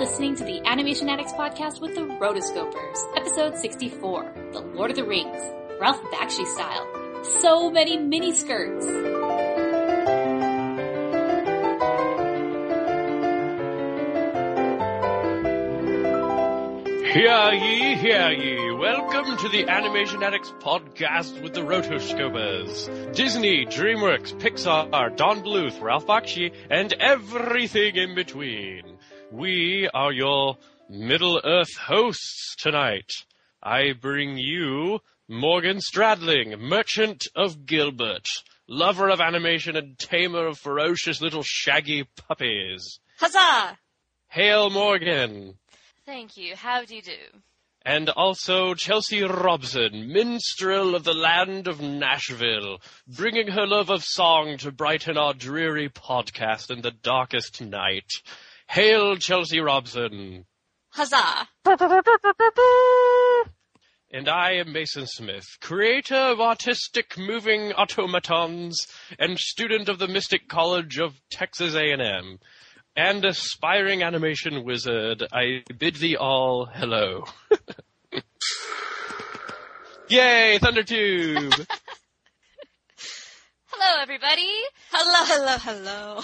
listening to the Animation Addicts podcast with the Rotoscopers, episode 64, The Lord of the Rings, Ralph Bakshi style. So many mini skirts. Hear ye, hear ye. Welcome to the Animation Addicts podcast with the Rotoscopers. Disney, DreamWorks, Pixar, Don Bluth, Ralph Bakshi, and everything in between. We are your Middle Earth hosts tonight. I bring you Morgan Stradling, merchant of Gilbert, lover of animation and tamer of ferocious little shaggy puppies. Huzzah! Hail Morgan! Thank you. How do you do? And also Chelsea Robson, minstrel of the land of Nashville, bringing her love of song to brighten our dreary podcast in the darkest night. Hail Chelsea Robson! Huzzah! And I am Mason Smith, creator of artistic moving automatons and student of the Mystic College of Texas A&M. And aspiring animation wizard, I bid thee all hello. Yay, Thundertube! Hello, everybody. Hello, hello, hello.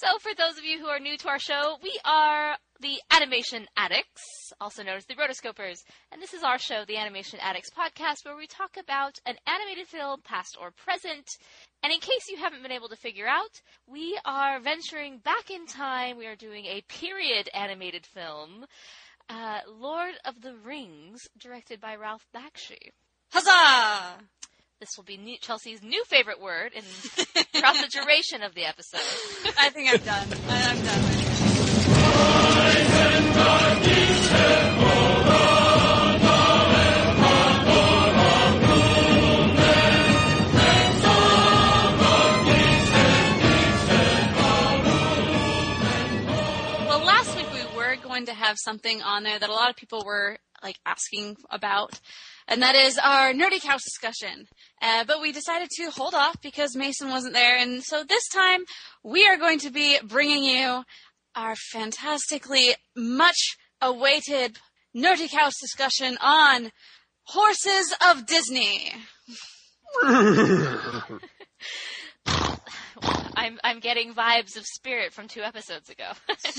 So, for those of you who are new to our show, we are the Animation Addicts, also known as the Rotoscopers, and this is our show, the Animation Addicts podcast, where we talk about an animated film, past or present. And in case you haven't been able to figure out, we are venturing back in time. We are doing a period animated film, uh, Lord of the Rings, directed by Ralph Bakshi. Huzzah! This will be new, Chelsea's new favorite word in, throughout the duration of the episode. I think I'm done. I'm done. Well, last week we were going to have something on there that a lot of people were like asking about, and that is our nerdy couch discussion. Uh, but we decided to hold off because Mason wasn't there, and so this time we are going to be bringing you our fantastically much awaited nerdy couch discussion on horses of Disney. I'm I'm getting vibes of Spirit from two episodes ago.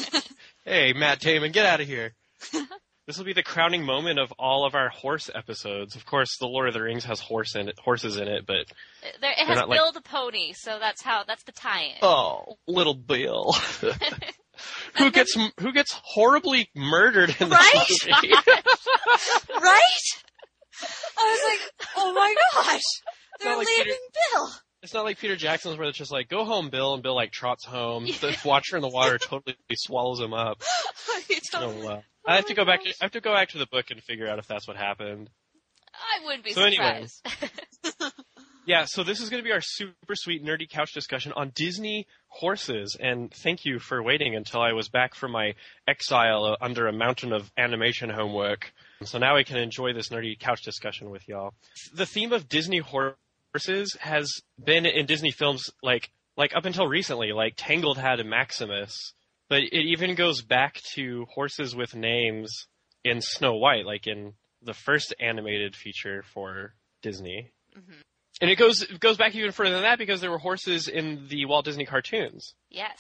hey, Matt Damon, get out of here. this will be the crowning moment of all of our horse episodes. Of course, The Lord of the Rings has horse in it, horses in it, but there, it has not like- Bill the pony, so that's how that's the tie-in. oh, little Bill. who gets who gets horribly murdered in Right? this movie? Right? I was like, oh my gosh, they're like leaving Peter- Bill. It's not like Peter Jackson's where it's just like, go home, Bill, and Bill like trots home. The watcher in the water totally swallows him up. Oh, don't- wow. Oh I have to go back. I have to go back to the book and figure out if that's what happened. I wouldn't be So surprised. Yeah, so this is going to be our super sweet nerdy couch discussion on Disney horses, and thank you for waiting until I was back from my exile uh, under a mountain of animation homework. So now I can enjoy this nerdy couch discussion with y'all. The theme of Disney horses has been in Disney films like like up until recently, like Tangled had a Maximus, but it even goes back to horses with names in Snow White, like in the first animated feature for Disney. Mhm. And it goes it goes back even further than that because there were horses in the Walt Disney cartoons. Yes,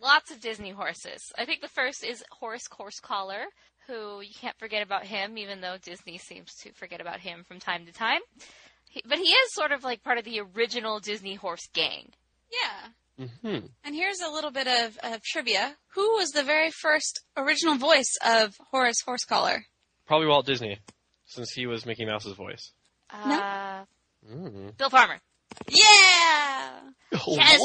lots of Disney horses. I think the first is Horace Horsecollar, who you can't forget about him, even though Disney seems to forget about him from time to time. He, but he is sort of like part of the original Disney horse gang. Yeah. hmm And here's a little bit of, of trivia. Who was the very first original voice of Horace Horsecollar? Probably Walt Disney, since he was Mickey Mouse's voice. Uh, Mm. Bill Farmer. Yeah! Yes,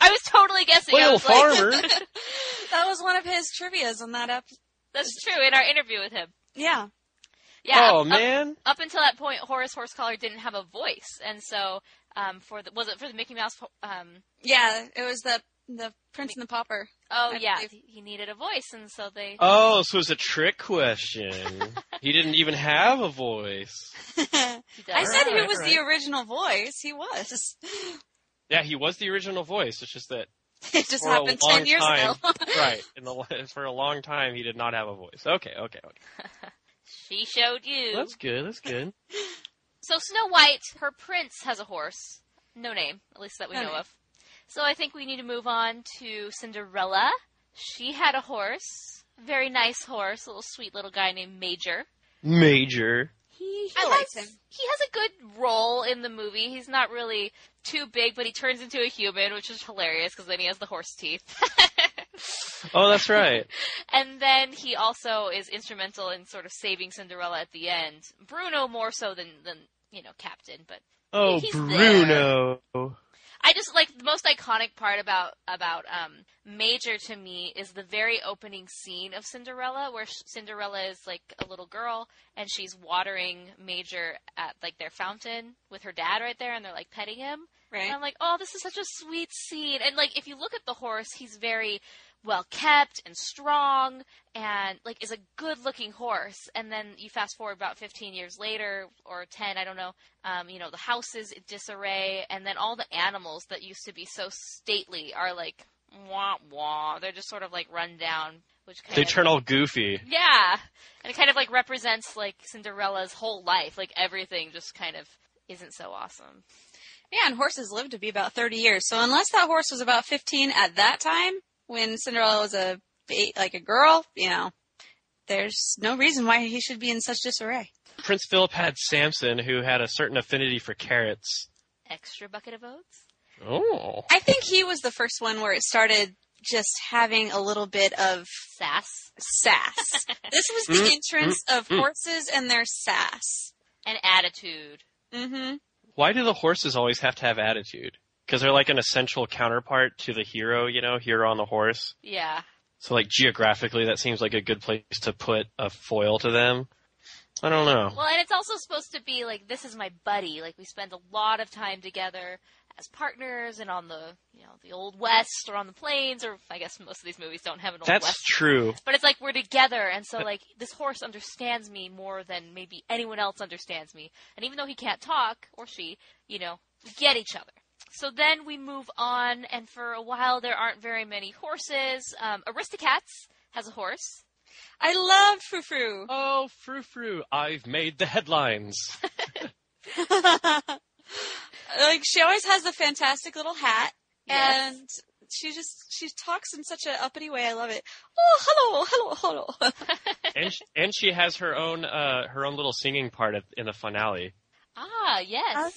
I was totally guessing. I Bill was like- Farmer. That was one of his trivias on that episode. That's true. In our interview with him. Yeah. Yeah. oh up- man. up until that point, Horace Horsecollar didn't have a voice, and so um, for the was it for the Mickey Mouse? Um, Yeah, it was the the Prince and the Pauper. oh I yeah, believe- he needed a voice, and so they. Oh, so it's a trick question. he didn't even have a voice. I does. said he Alright, was the original voice. He was. Yeah, he was the original voice. It's just that It just For a happened long ten years time. ago. right. In the for a long time, he did not have a voice. Okay, okay, okay. She showed you. That's good. That's good. So Snow White, her prince has a horse. No name, at least that we No know name. of. So I think we need to move on to Cinderella. She had a horse. Very nice horse, a little sweet little guy named Major. Major. He, he I has, liked him. He has a good role in the movie. He's not really too big, but he turns into a human, which is hilarious because then he has the horse teeth. Oh, that's right. and then he also is instrumental in sort of saving Cinderella at the end. Bruno more so than than you know Captain, but Oh, Bruno. I just like the most iconic part about about um, Major to me is the very opening scene of Cinderella, where Cinderella is like a little girl and she's watering Major at like their fountain with her dad right there, and they're like petting him. And I'm like, oh, this is such a sweet scene. And like, if you look at the horse, he's very well kept and strong, and like is a good looking horse. And then you fast forward about 15 years later or 10, I don't know. Um, you know, the house is in disarray, and then all the animals that used to be so stately are like wah wah. They're just sort of like run down, which kind They of turn all goofy. yeah, and it kind of like represents like Cinderella's whole life. Like everything just kind of isn't so awesome. Yeah, and horses live to be about 30 years. So unless that horse was about 15 at that time, when Cinderella was a like a girl, you know, there's no reason why he should be in such disarray. Prince Philip had Samson, who had a certain affinity for carrots. Extra bucket of oats. Oh. I think he was the first one where it started just having a little bit of Sass. sass. this was the Mm, entrance of mm. horses and their sass. and attitude. Mm-hmm. Why do the horses always have to have attitude? Because they're like an essential counterpart to the hero, you know, hero on the horse. Yeah. So like geographically, that seems like a good place to put a foil to them. I don't know. Well, and it's also supposed to be like this is my buddy. Like we spend a lot of time together as partners, and on the you know the old west or on the plains, or I guess most of these movies don't have an old That's west. That's true. But it's like we're together, and so like this horse understands me more than maybe anyone else understands me. And even though he can't talk or she, you know, we get each other. So then we move on, and for a while there aren't very many horses. Um, Aristocats has a horse. I love Frou Frou. Oh, frou frou, I've made the headlines. like she always has a fantastic little hat, Yes. and she just she talks in such an uppity way. I love it. Oh, hello, hello, hello. and sh- and she has her own uh her own little singing part at, in the finale. Ah, yes. Oh,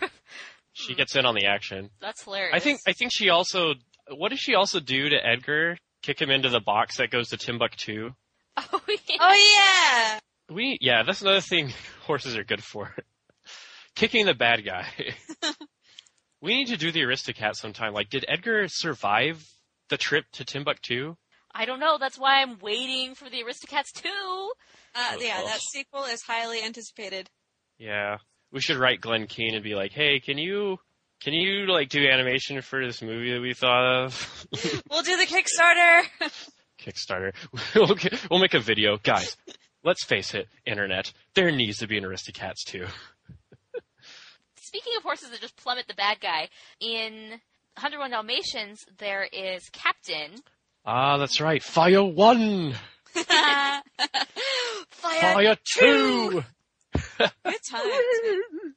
yeah. She gets in on the action. That's hilarious. I think I think she also what does she also do to Edgar? Kick him into the box that goes to Timbuktu. Oh, yeah. oh yeah. We yeah, that's another thing horses are good for. Kicking the bad guy. we need to do the Aristocat sometime. Like, did Edgar survive the trip to Timbuktu? I don't know. That's why I'm waiting for the Aristocats 2. Uh, yeah, Oh. that sequel is highly anticipated. Yeah. We should write Glenn Keane and be like, hey, can you can you like do animation for this movie that we thought of? We'll do the Kickstarter. Kickstarter. we'll, get- we'll make a video. Guys, let's face it, internet, there needs to be an Aristocats too. Speaking of horses that just plummet the bad guy, in 101 Dalmatians there is Captain. Ah, that's right. Fire one! Fire, Fire two! Good times.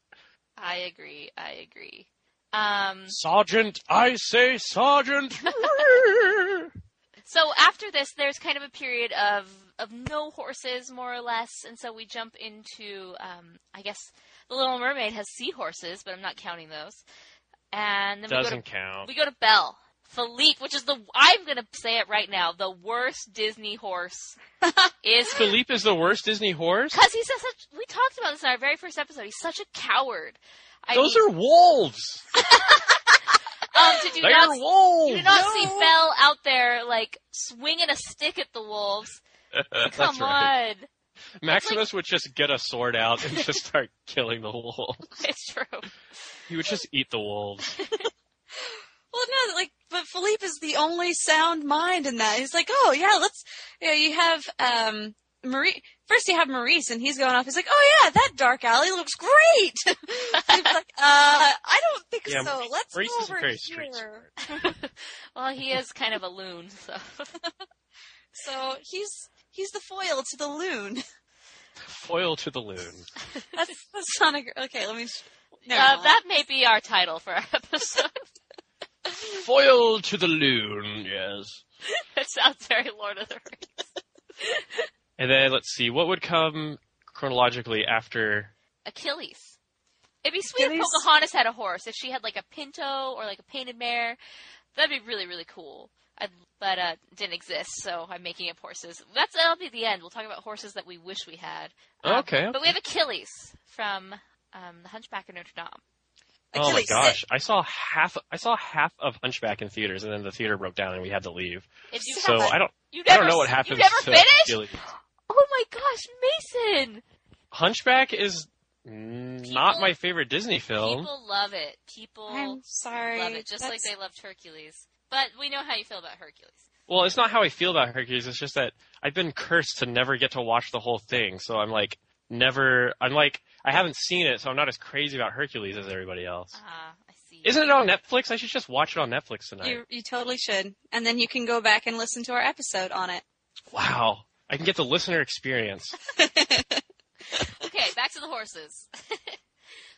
I agree. I agree. Um, Sergeant, I say Sergeant! so after this, there's kind of a period of of no horses, more or less, and so we jump into, um, I guess, the Little Mermaid has seahorses, but I'm not counting those. And then we go to Doesn't count. We go to Belle. Philippe, which is the I'm gonna say it right now, the worst Disney horse is Philippe is the worst Disney horse? because he's such. We talked about this in our very first episode. He's such a coward. I Those mean, are wolves! um, did you They're not? wolves! You did not see Belle out there like swinging a stick at the wolves. That's Come right. on, Maximus would just get a sword out and just start killing the wolves. it's true. He would just eat the wolves. Well, no, like, but Philippe is the only sound mind in that. He's like, oh yeah, let's. You know, you have um Marie. first you have Maurice, and he's going off. He's like, "Oh yeah, that dark alley looks great." he's like, "Uh, I don't think Yeah, so. Let's Maurice go is a over very straight here." well, he is kind of a loon, so. So he's he's the foil to the loon. Foil to the loon. That's that's not a gr- okay. Let me. never Uh, that may be our title for our episode. Foil to the loon, yes. it sounds very Lord of the Rings. And then let's see, what would come chronologically after Achilles. It'd be sweet Achilles? if Pocahontas had a horse. If she had like a pinto or like a painted mare, that'd be really really cool. I'd, but uh, didn't exist, so I'm making up horses. That's that'll be the end. We'll talk about horses that we wish we had. Um, Okay, But we have Achilles from um, the Hunchback of Notre Dame. Oh my Achilles. gosh, I saw half I saw half of Hunchback in theaters and then the theater broke down and we had to leave. If you So have, I don't you I never, don't know what you happens never to finished. Achilles. Oh my gosh, Mason! Hunchback is not People- my favorite Disney film. People love it. People I'm sorry. love it, just like That's- they loved Hercules. But we know how you feel about Hercules. Well, it's not how I feel about Hercules. It's just that I've been cursed to never get to watch the whole thing. So I'm like, never. I'm like, I haven't seen it, so I'm not as crazy about Hercules as everybody else. Ah, I see. Isn't it on Netflix? I should just watch it on Netflix tonight. You you totally should, and then you can go back and listen to our episode on it. Wow, I can get the listener experience. Okay, back to the horses.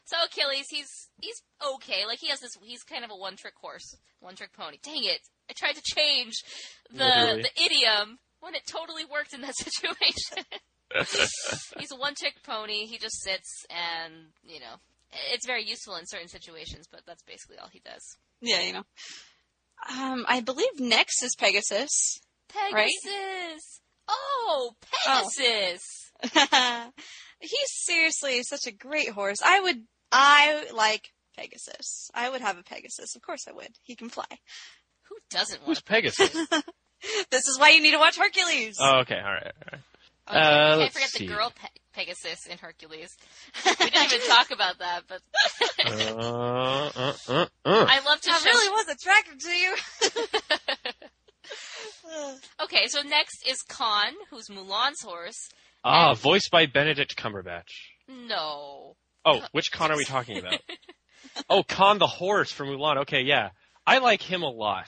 so Achilles, he's he's okay. Like he has this, he's kind of a one trick horse, one trick pony. Dang it! I tried to change the Literally. the idiom when it totally worked in that situation. he's a one trick pony. He just sits and you know it's very useful in certain situations, but that's basically all he does. Yeah, you know. Um, I believe next is Pegasus. Right? Pegasus. Oh, Pegasus. He's seriously such a great horse. I would, I like Pegasus. I would have a Pegasus. Of course I would. He can fly. Who doesn't Who's want? Pegasus? This is why you need to watch Hercules. oh, okay, all right, all right. Okay, Uh, can't let's forget see. the girl Pe- Pegasus in Hercules. we didn't even talk about that, but Uh, uh, uh, uh. I love to I show. really was attracted to you. okay, so next is Khan, who's Mulan's horse. Ah, voiced by Benedict Cumberbatch. No, Oh, which Khan are we talking about? oh, Khan the horse from Mulan. Okay, yeah. I like him a lot.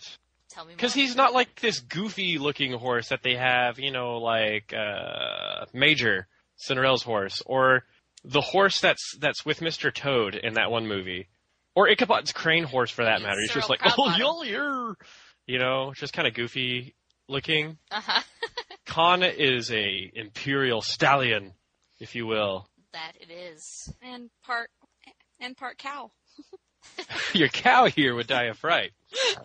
tell me more. Because he's not like this goofy looking horse that they have, you know, like, uh, Major, Cinderella's horse, or the horse that's, that's with Mr. Toad in that one movie. Or Ichabod's crane horse for that matter. He's just like, oh, you'll hear. You know, just kind of goofy looking. Uh huh. Khan is a imperial stallion, if you will. that it is. and part, and part cow. Your cow here would die of fright.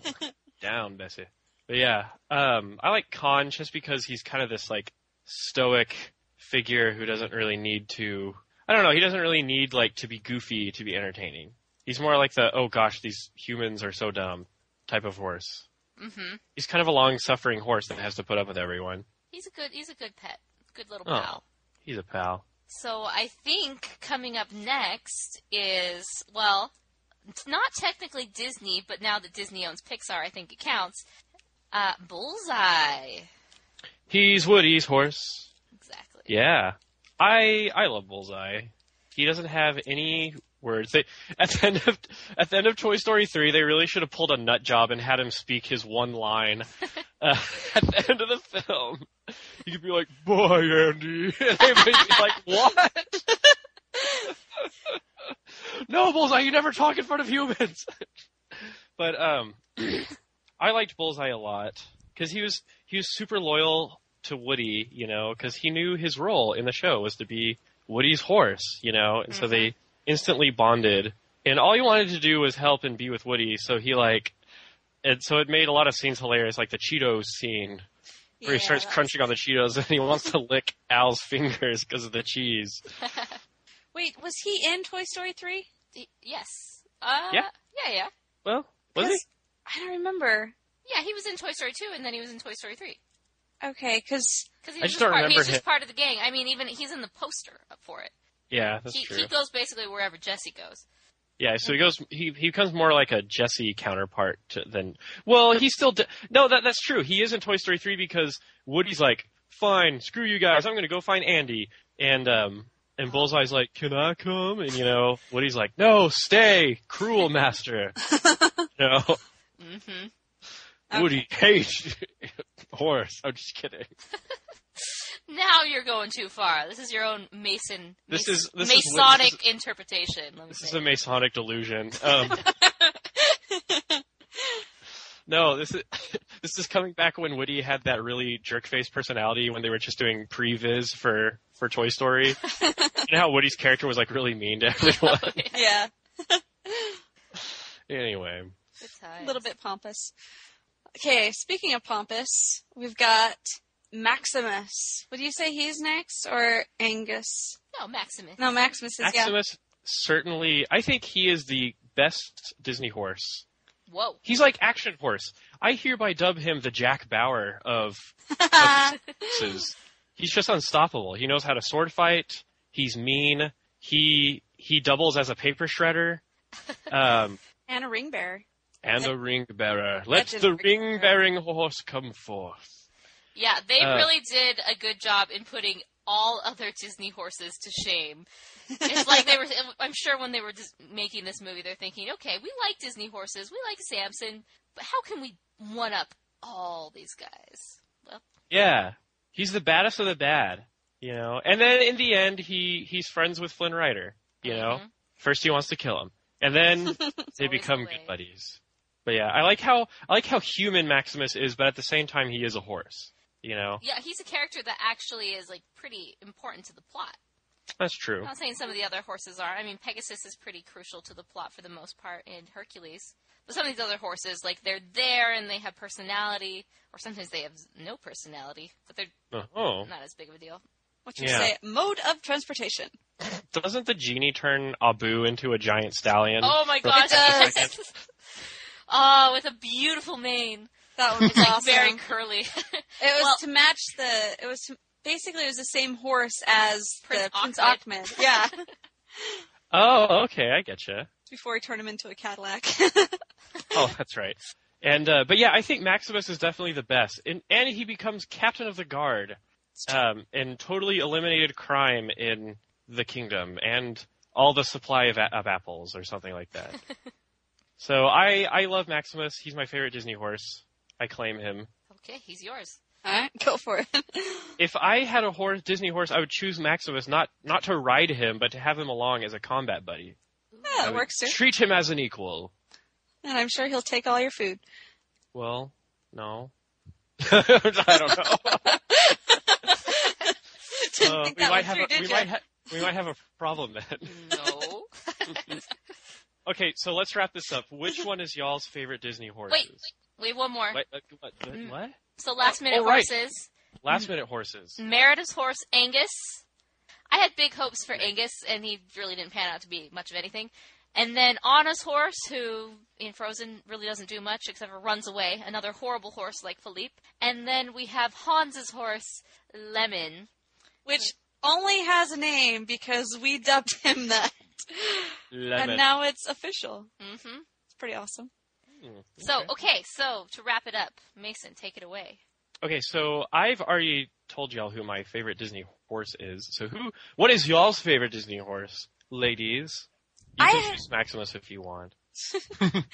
Down, Bessie. But yeah, um, I like Khan just because he's kind of this like stoic figure who doesn't really need to. I don't know. He doesn't really need like to be goofy to be entertaining. He's more like the oh gosh, these humans are so dumb type of horse. Mm-hmm. He's kind of a long-suffering horse that has to put up with everyone. He's a good. He's a good pet. Good little Oh. pal. He's a pal. So I think coming up next is well, it's not technically Disney, but now that Disney owns Pixar, I think it counts. Uh, Bullseye. He's Woody's horse. Exactly. Yeah, I I love Bullseye. He doesn't have any words. They, at the end of at the end of Toy Story three, they really should have pulled a nut job and had him speak his one line. uh, at the end of the film, he could be like, "Boy, Andy," and they'd be like, "What?" no, Bullseye, you never talk in front of humans. but um, I liked Bullseye a lot because he was he was super loyal to Woody, you know, because he knew his role in the show was to be Woody's horse, you know, and so they instantly bonded. And all he wanted to do was help and be with Woody, so he like, and so it made a lot of scenes hilarious, like the Cheetos scene where he starts that's- crunching on the Cheetos and he wants to lick Al's fingers because of the cheese. Wait, was he in Toy Story 3? Yes. Uh, Yeah. Yeah, yeah. Well, was he? I don't remember. Yeah, he was in Toy Story 2 and then he was in Toy Story 3. Okay, because Because he I was just just don't part, remember he's just him- part of the gang. I mean, even he's in the poster for it. Yeah, that's He, true. he goes basically wherever Jesse goes. Yeah, so he goes. He he becomes more like a Jesse counterpart to, than. Well, he still. De- no, that that's true. He is in Toy Story three because Woody's like, fine, screw you guys. I'm to go find Andy. And um, and Bullseye's like, can I come? And you know, Woody's like, no, stay, cruel master. you know, Mm-hmm. Woody hates horse. I'm just kidding. Now you're going too far. This is your own Mason. This Mason- is- this is- Masonic this interpretation. Let me This say. is a Masonic delusion. Um, no, this is this is coming back when Woody had that really jerk face personality when they were just doing previs for for Toy Story. you know how Woody's character was like really mean to everyone. Yeah, anyway, a little bit pompous. Okay, speaking of pompous, we've got Maximus. Would you say he's next or Angus? No, Maximus. No, Maximus is yeah. Maximus certainly. I think he is the best Disney horse. Whoa. He's like action horse. I hereby dub him the Jack Bauer of horses. He's just unstoppable. He knows how to sword fight. He's mean. He he doubles as a paper shredder. Um, and a ring bearer. and a ring bearer. Let the ring ring bearing horse come forth. Yeah, they Uh, really did a good job in putting all other Disney horses to shame. It's like they were. I'm sure when they were making this movie, they're thinking, okay, we like Disney horses, we like Samson, but how can we one up all these guys? Well, Yeah, he's the baddest of the bad. You know, and then in the end, he he's friends with Flynn Rider. You know, Mhm. first he wants to kill him, and then they become the good buddies. But yeah, I like how I like how human Maximus is, but at the same time, he is a horse. You know, yeah, he's a character that actually is like pretty important to the plot. that's true. I'm not saying some of the other horses are. I mean, Pegasus is pretty crucial to the plot for the most part in Hercules. But some of these other horses, like they're there and they have personality, or sometimes they have no personality, but they're Oh, not as big of a deal. What you Yeah. say? Mode of transportation. doesn't the genie turn Abu into a giant stallion? Oh my For- gosh! does. oh, with a beautiful mane, That one was like awesome. very curly. It was Well- to match the. It was to, basically it was the same horse as Prince the Prince Ahmed. Ahmed. Yeah, Oh, okay, I getcha. before he turned him into a Cadillac. Oh, that's right. And uh, but yeah, I think Maximus is definitely the best, and and he becomes captain of the guard, um, and totally eliminated crime in the kingdom and all the supply of, a- of apples or something like that. so I I love Maximus. He's my favorite Disney horse. I claim him. okay, he's yours. All right, go for it. If I had a horse, Disney horse, I would choose Maximus not not to ride him, but to have him along as a combat buddy. Yeah, I that would works too. Treat him as an equal. And I'm sure he'll take all your food. Well, no. I don't know. Uh, we might have through, a, we might ha- we might have a problem then. No. okay, so let's wrap this up. Which one is y'all's favorite Disney horses? Wait, we have one more. Wait, uh, what? what- Mm. So last minute oh, right. horses. Last minute horses. Merida's horse Angus. I had big hopes for Angus, and he really didn't pan out to be much of anything. And then Anna's horse, who in Frozen really doesn't do much except for runs away, another horrible horse like Philippe. And then we have Hans's horse, Lemon. Which only has a name because we dubbed him that. Lemon. And now it's official. hmm It's pretty awesome. Hmm, So, okay. okay, so to wrap it up, Mason, take it away. Okay, so I've already told y'all who my favorite Disney horse is. So who? What is y'all's favorite Disney horse, ladies? You I- can choose Maximus if you want.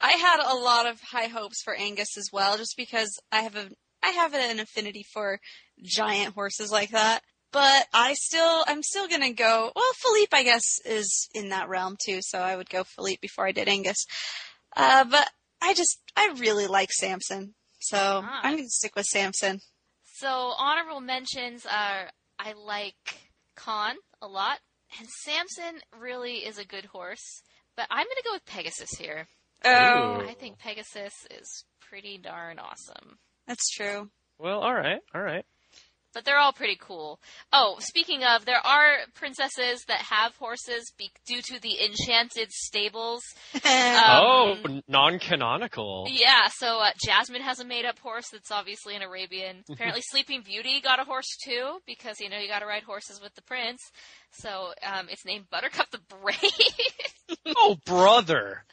I had a lot of high hopes for Angus as well, just because I have a I have an affinity for giant horses like that. But I still I'm still gonna go. Well, Philippe I guess is in that realm too, so I would go Philippe before I did Angus. Uh, but I just I really like Samson, so Ah. I'm gonna stick with Samson. So, honorable mentions are I like Khan a lot, and Samson really is a good horse, but I'm going to go with Pegasus here. Oh, I think Pegasus is pretty darn awesome. that's true. Well, all right, all right. But they're all pretty cool. Oh, speaking of, there are princesses that have horses be- due to the enchanted stables. Um, oh, non-canonical. Yeah, so uh, Jasmine has a made-up horse that's obviously an Arabian. Apparently, Sleeping Beauty got a horse too because you know you got to ride horses with the prince. So um, it's named Buttercup the Brave, oh, brother.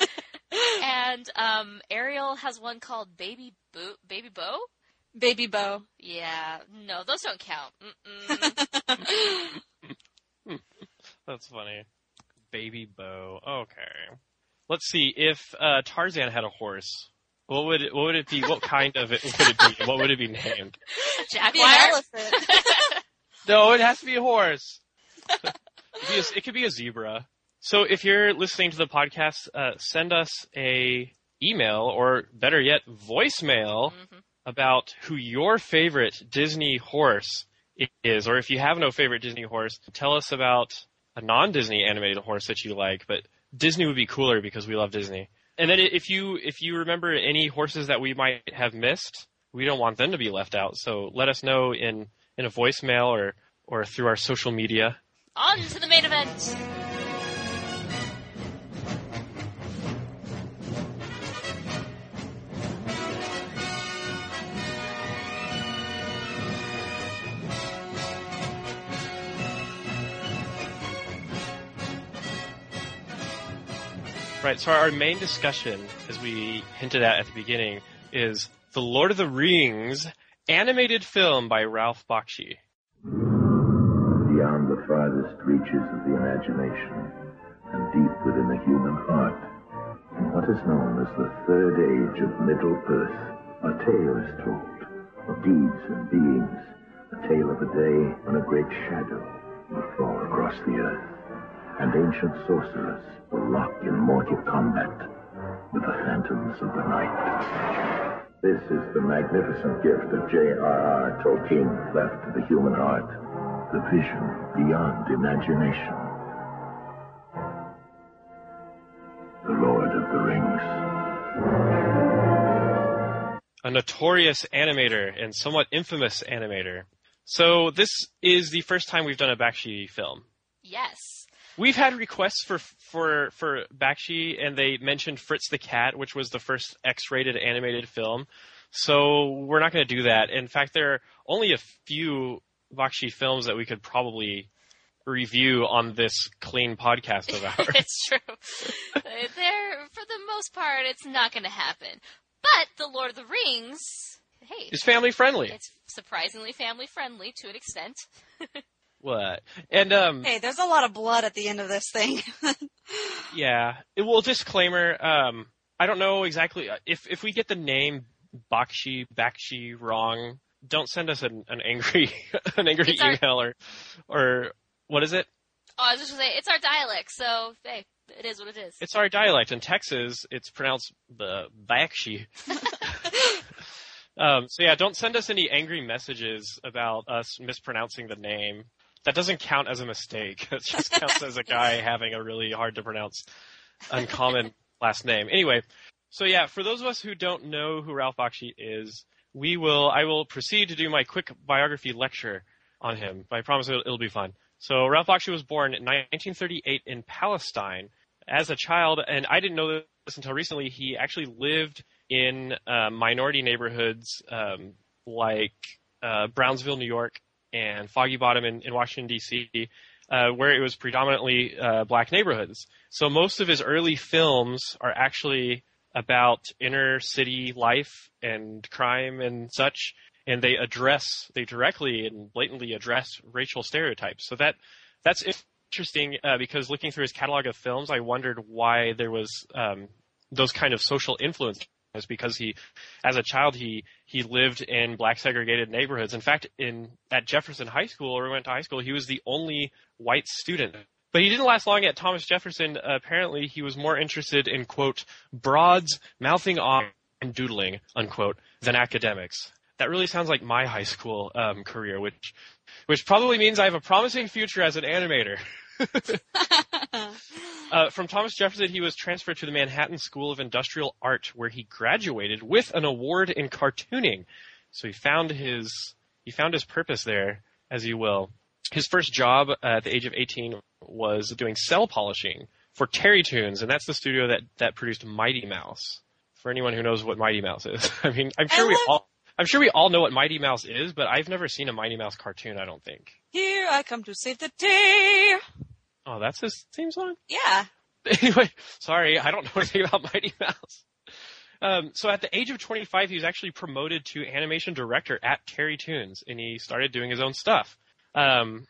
and um, Ariel has one called Baby Bo. Baby Bo. Baby Bo. Yeah, no, those don't count. That's funny. Baby Bo. Okay. Let's see. If uh, Tarzan had a horse, what would it, what would it be? What kind of it would it be? What would it be named? Jaguar. elephant. No, it has to be a horse. it, could be a, it could be a zebra. So if you're listening to the podcast, uh, send us a email or better yet, voicemail Mhm. About who your favorite Disney horse is, or if you have no favorite Disney horse, tell us about a non-Disney animated horse that you like. But Disney would be cooler because we love Disney. And then if you if you remember any horses that we might have missed, we don't want them to be left out. So let us know in in a voicemail or or through our social media. On to the main event. Right. So our main discussion, as we hinted at at the beginning, is the Lord of the Rings animated film by Ralph Bakshi. beyond the farthest reaches of the imagination and deep within the human heart, in what is known as the third age of Middle Earth, a tale is told of deeds and beings, a tale of a day when a great shadow will fall across the earth, and ancient sorcerers will lock in mortal combat with the phantoms of the night. This is the magnificent gift that J.R.R. Tolkien left to the human heart the vision beyond imagination. The Lord of the Rings. a notorious animator and somewhat infamous animator. So this is the first time we've done a Bakshi film. Yes. We've had requests for for for Bakshi, and they mentioned Fritz the Cat, which was the first X-rated animated film. So we're not going to do that. In fact, there are only a few Bakshi films that we could probably review on this clean podcast of ours. it's true. There, for the most part, it's not going to happen. But the Lord of the Rings, hey, it's family friendly. it's surprisingly family friendly to an extent. What? And um, Hey, there's a lot of blood at the end of this thing. Yeah. It- Well, disclaimer. Um, I don't know exactly if if we get the name Bakshi Bakshi wrong. Don't send us an, an angry an angry It's our- email or or what is it? Oh, I was just going to say, it's our dialect, so hey, it is what it is. It's our dialect in Texas. It's pronounced the Bakshi. um, so yeah, don't send us any angry messages about us mispronouncing the name. That doesn't count as a mistake. It just counts as a guy having a really hard to pronounce, uncommon last name. Anyway, so yeah, for those of us who don't know who Ralph Bakshi is, we will. I will proceed to do my quick biography lecture on him. I promise it'll, it'll be fun. So Ralph Bakshi was born in 1938 in Palestine as a child, and I didn't know this until recently. He actually lived in uh, minority neighborhoods um, like uh, Brownsville, New York, and Foggy Bottom in, in Washington D.C., uh, where it was predominantly uh, black neighborhoods. So most of his early films are actually about inner city life and crime and such, and they address, they directly and blatantly address racial stereotypes. So that that's interesting uh, because looking through his catalog of films, I wondered why there was um, those kind of social influences because he, as a child, he he lived in black segregated neighborhoods. In fact, in at Jefferson High School, where he went to high school, he was the only white student. But he didn't last long at Thomas Jefferson. Apparently, he was more interested in quote broads, mouthing off, and doodling unquote than academics. That really sounds like my high school um, career, which which probably means I have a promising future as an animator. Uh, from Thomas Jefferson, he was transferred to the Manhattan School of Industrial Art, where he graduated with an award in cartooning. So he found his he found his purpose there, as you will. His first job at the age of 18 was doing cell polishing for Terrytoons, and that's the studio that that produced Mighty Mouse. For anyone who knows what Mighty Mouse is, I mean, I'm sure I we all I'm sure we all know what Mighty Mouse is, but I've never seen a Mighty Mouse cartoon. I don't think. Here I come to save the day. Oh, that's his theme song. Yeah. anyway, sorry, I don't know anything about Mighty Mouse. Um, so at the age of 25, he was actually promoted to animation director at Terrytoons, and he started doing his own stuff. Um,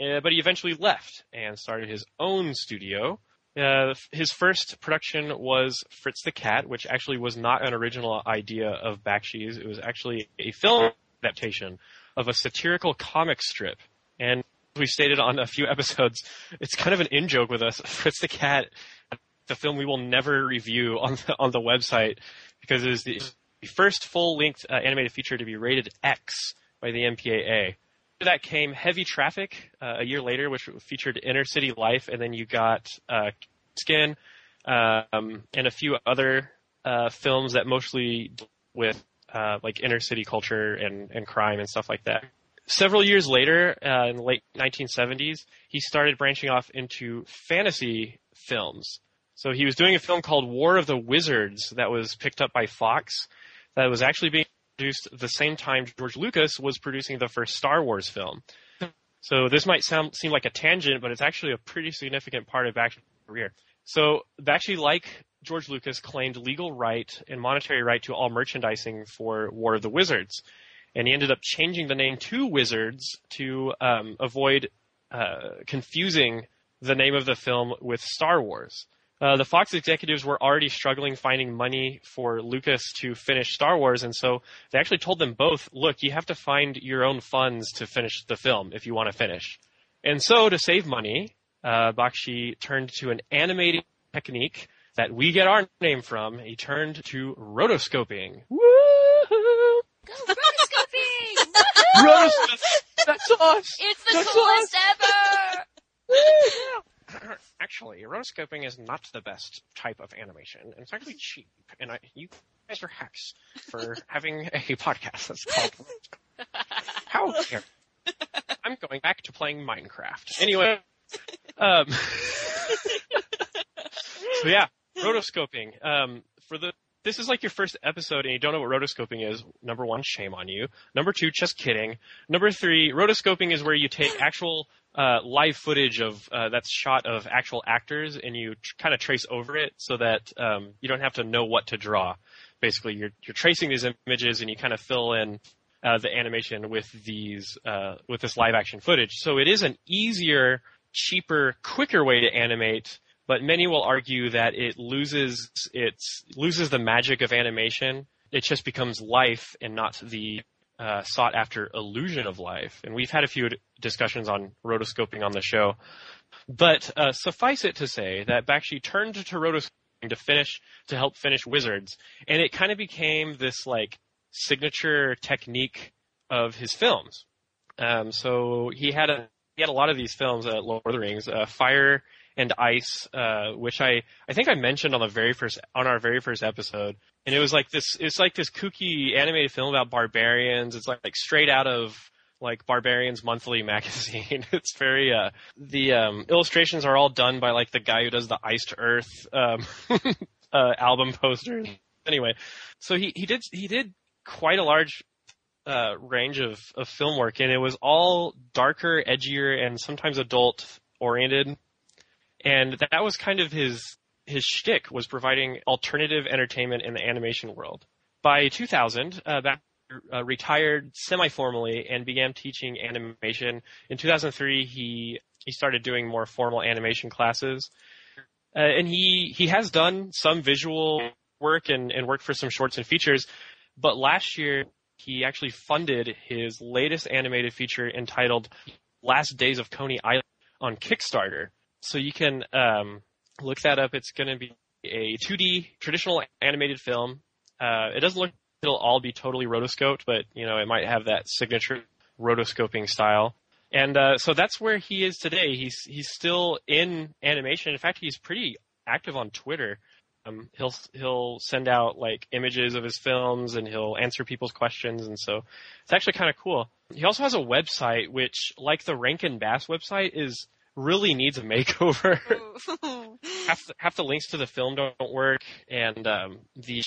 uh, but he eventually left and started his own studio. Uh, his first production was Fritz the Cat, which actually was not an original idea of Bakshi's. It was actually a film adaptation of a satirical comic strip. And as we stated on a few episodes, it's kind of an in joke with us. Fritz the Cat, the film we will never review on the, on the website because it is the first full length uh, animated feature to be rated X by the MPAA. After that came Heavy Traffic uh, a year later, which featured inner city life, and then you got uh, Skin um, and a few other uh, films that mostly with uh, like inner city culture and, and crime and stuff like that. Several years later, uh, in the late 1970s, he started branching off into fantasy films. So he was doing a film called War of the Wizards that was picked up by Fox that was actually being produced the same time George Lucas was producing the first Star Wars film. So this might sound seem like a tangent, but it's actually a pretty significant part of Bakshi's career. So Bakshi, like George Lucas, claimed legal right and monetary right to all merchandising for War of the Wizards, and he ended up changing the name to Wizards to um, avoid uh, confusing the name of the film with Star Wars. Uh, the Fox executives were already struggling finding money for Lucas to finish Star Wars, and so they actually told them both, look, you have to find your own funds to finish the film if you want to finish. And so, to save money, uh, Bakshi turned to an animating technique that we get our name from. He turned to rotoscoping. Woo! Go rotoscoping! Rotoscoping! That's us! it's the That's coolest ever! Actually, rotoscoping is not the best type of animation. It's actually cheap, and I, you guys are hacks for having a podcast that's called. How dare! I'm going back to playing Minecraft. Anyway, um, so yeah, rotoscoping. Um, for the this is like your first episode and you don't know what rotoscoping is. Number one, shame on you. Number two, just kidding. Number three, rotoscoping is where you take actual uh, live footage of uh, that's shot of actual actors and you tr- kind of trace over it so that um, you don't have to know what to draw. Basically, you're you're tracing these images and you kind of fill in uh, the animation with these uh, with this live action footage. So it is an easier, cheaper, quicker way to animate. But many will argue that it loses its loses the magic of animation. It just becomes life and not the uh, sought after illusion of life. And we've had a few discussions on rotoscoping on the show. But uh, suffice it to say that Bakshi turned to rotoscoping to finish to help finish Wizards, and it kind of became this like signature technique of his films. Um, so he had a he had a lot of these films, uh, Lord of the Rings, uh, Fire and Ice, uh, which I I think I mentioned on the very first on our very first episode, and it was like this it's like this kooky animated film about barbarians. It's like like straight out of like Barbarians Monthly magazine. it's very uh the um illustrations are all done by like the guy who does the Ice to Earth um uh album posters. Anyway, so he he did he did quite a large uh range of of film work and it was all darker, edgier and sometimes adult oriented. And that was kind of his his shtick was providing alternative entertainment in the animation world. By 2000, uh, Bakshi uh, retired semi-formally and began teaching animation. In 2003, he he started doing more formal animation classes, uh, and he he has done some visual work and and worked for some shorts and features. But last year, he actually funded his latest animated feature entitled "Last Days of Coney Island" on Kickstarter. So you can um, look that up. It's going to be a 2D traditional animated film. Uh, it doesn't look like it'll all be totally rotoscoped, but you know it might have that signature rotoscoping style. And uh, so that's where he is today. He's he's still in animation. In fact, he's pretty active on Twitter. Um, he'll he'll send out like images of his films and he'll answer people's questions, and so it's actually kind of cool. He also has a website which, like the Rankin Bass website, is really needs a makeover. half the, half the links to the film don't, work, and um, the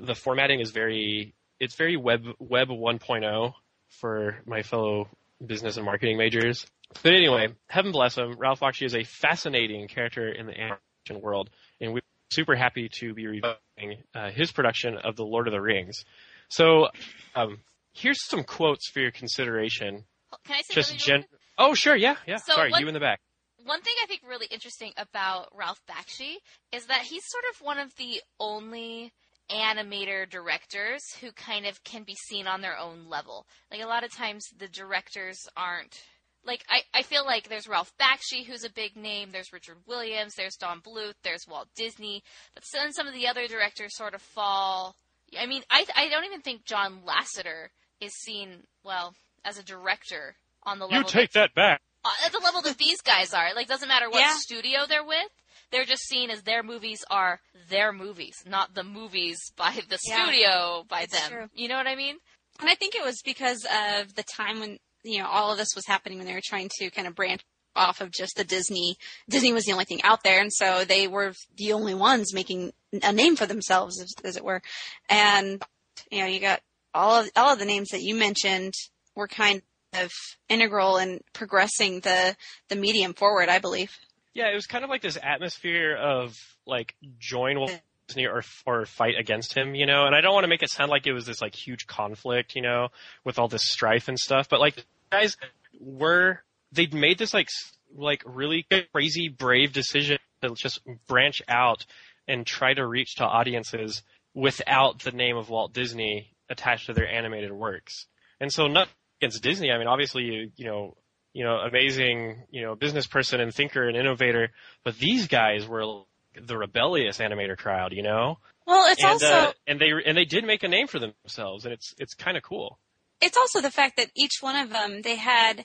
the formatting is very it's very web web 1.0 for my fellow business and marketing majors. But anyway, heaven bless him, Ralph Bakshi is a fascinating character in the animation world, and we're super happy to be reviewing uh, his production of The Lord of the Rings. So, um, here's some quotes for your consideration. Can I say Just gen. Oh, sure, yeah, yeah. So Sorry, what- you in the back. One thing I think really interesting about Ralph Bakshi is that he's sort of one of the only animator directors who kind of can be seen on their own level. Like a lot of times the directors aren't like I, I feel like there's Ralph Bakshi who's a big name, there's Richard Williams, there's Don Bluth, there's Walt Disney, but then some of the other directors sort of fall I mean, I I don't even think John Lasseter is seen well as a director on the level. You take that back. Uh, at the level that these guys are. Like, doesn't matter what Yeah. studio they're with. They're just seen as their movies are their movies, not the movies by the Yeah. studio by them. true. You know what I mean? And I think it was because of the time when you know all of this was happening when they were trying to kind of branch off of just the Disney. Disney was the only thing out there, and so they were the only ones making a name for themselves, as, as it were. And you know, you got all of all of the names that you mentioned were kind of integral in progressing the the medium forward. I believe. Yeah, it was kind of like this atmosphere of like join Walt Disney or or fight against him, you know. And I don't want to make it sound like it was this like huge conflict, you know, with all this strife and stuff. But like guys were they'd made this like like really crazy brave decision to just branch out and try to reach to audiences without the name of Walt Disney attached to their animated works. And so not against Disney. I mean, obviously you you know you know, amazing, you know, business person and thinker and innovator. But these guys were the rebellious animator crowd, you know, Well, it's and also uh, and they and they did make a name for themselves, and it's it's kind of cool. it's also the fact that each one of them they had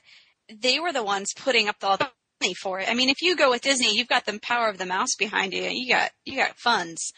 they were the ones putting up all the money for it. I mean, if you go with Disney, you've got the power of the mouse behind you. You got you got funds.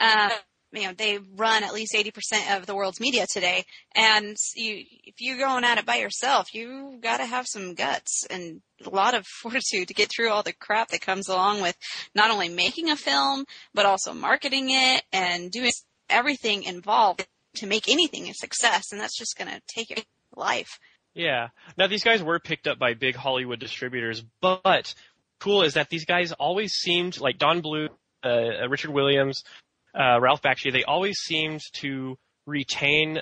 Uh, you know, they run at least eighty percent of the world's media today, and you if you're going at it by yourself, you've got to have some guts and a lot of fortitude to get through all the crap that comes along with not only making a film but also marketing it and doing everything involved to make anything a success, and that's just going to take your life. Yeah. Now these guys were picked up by big Hollywood distributors, but cool is that these guys always seemed like Don Bluth, uh, Richard Williams, uh, Ralph Bakshi. They always seemed to retain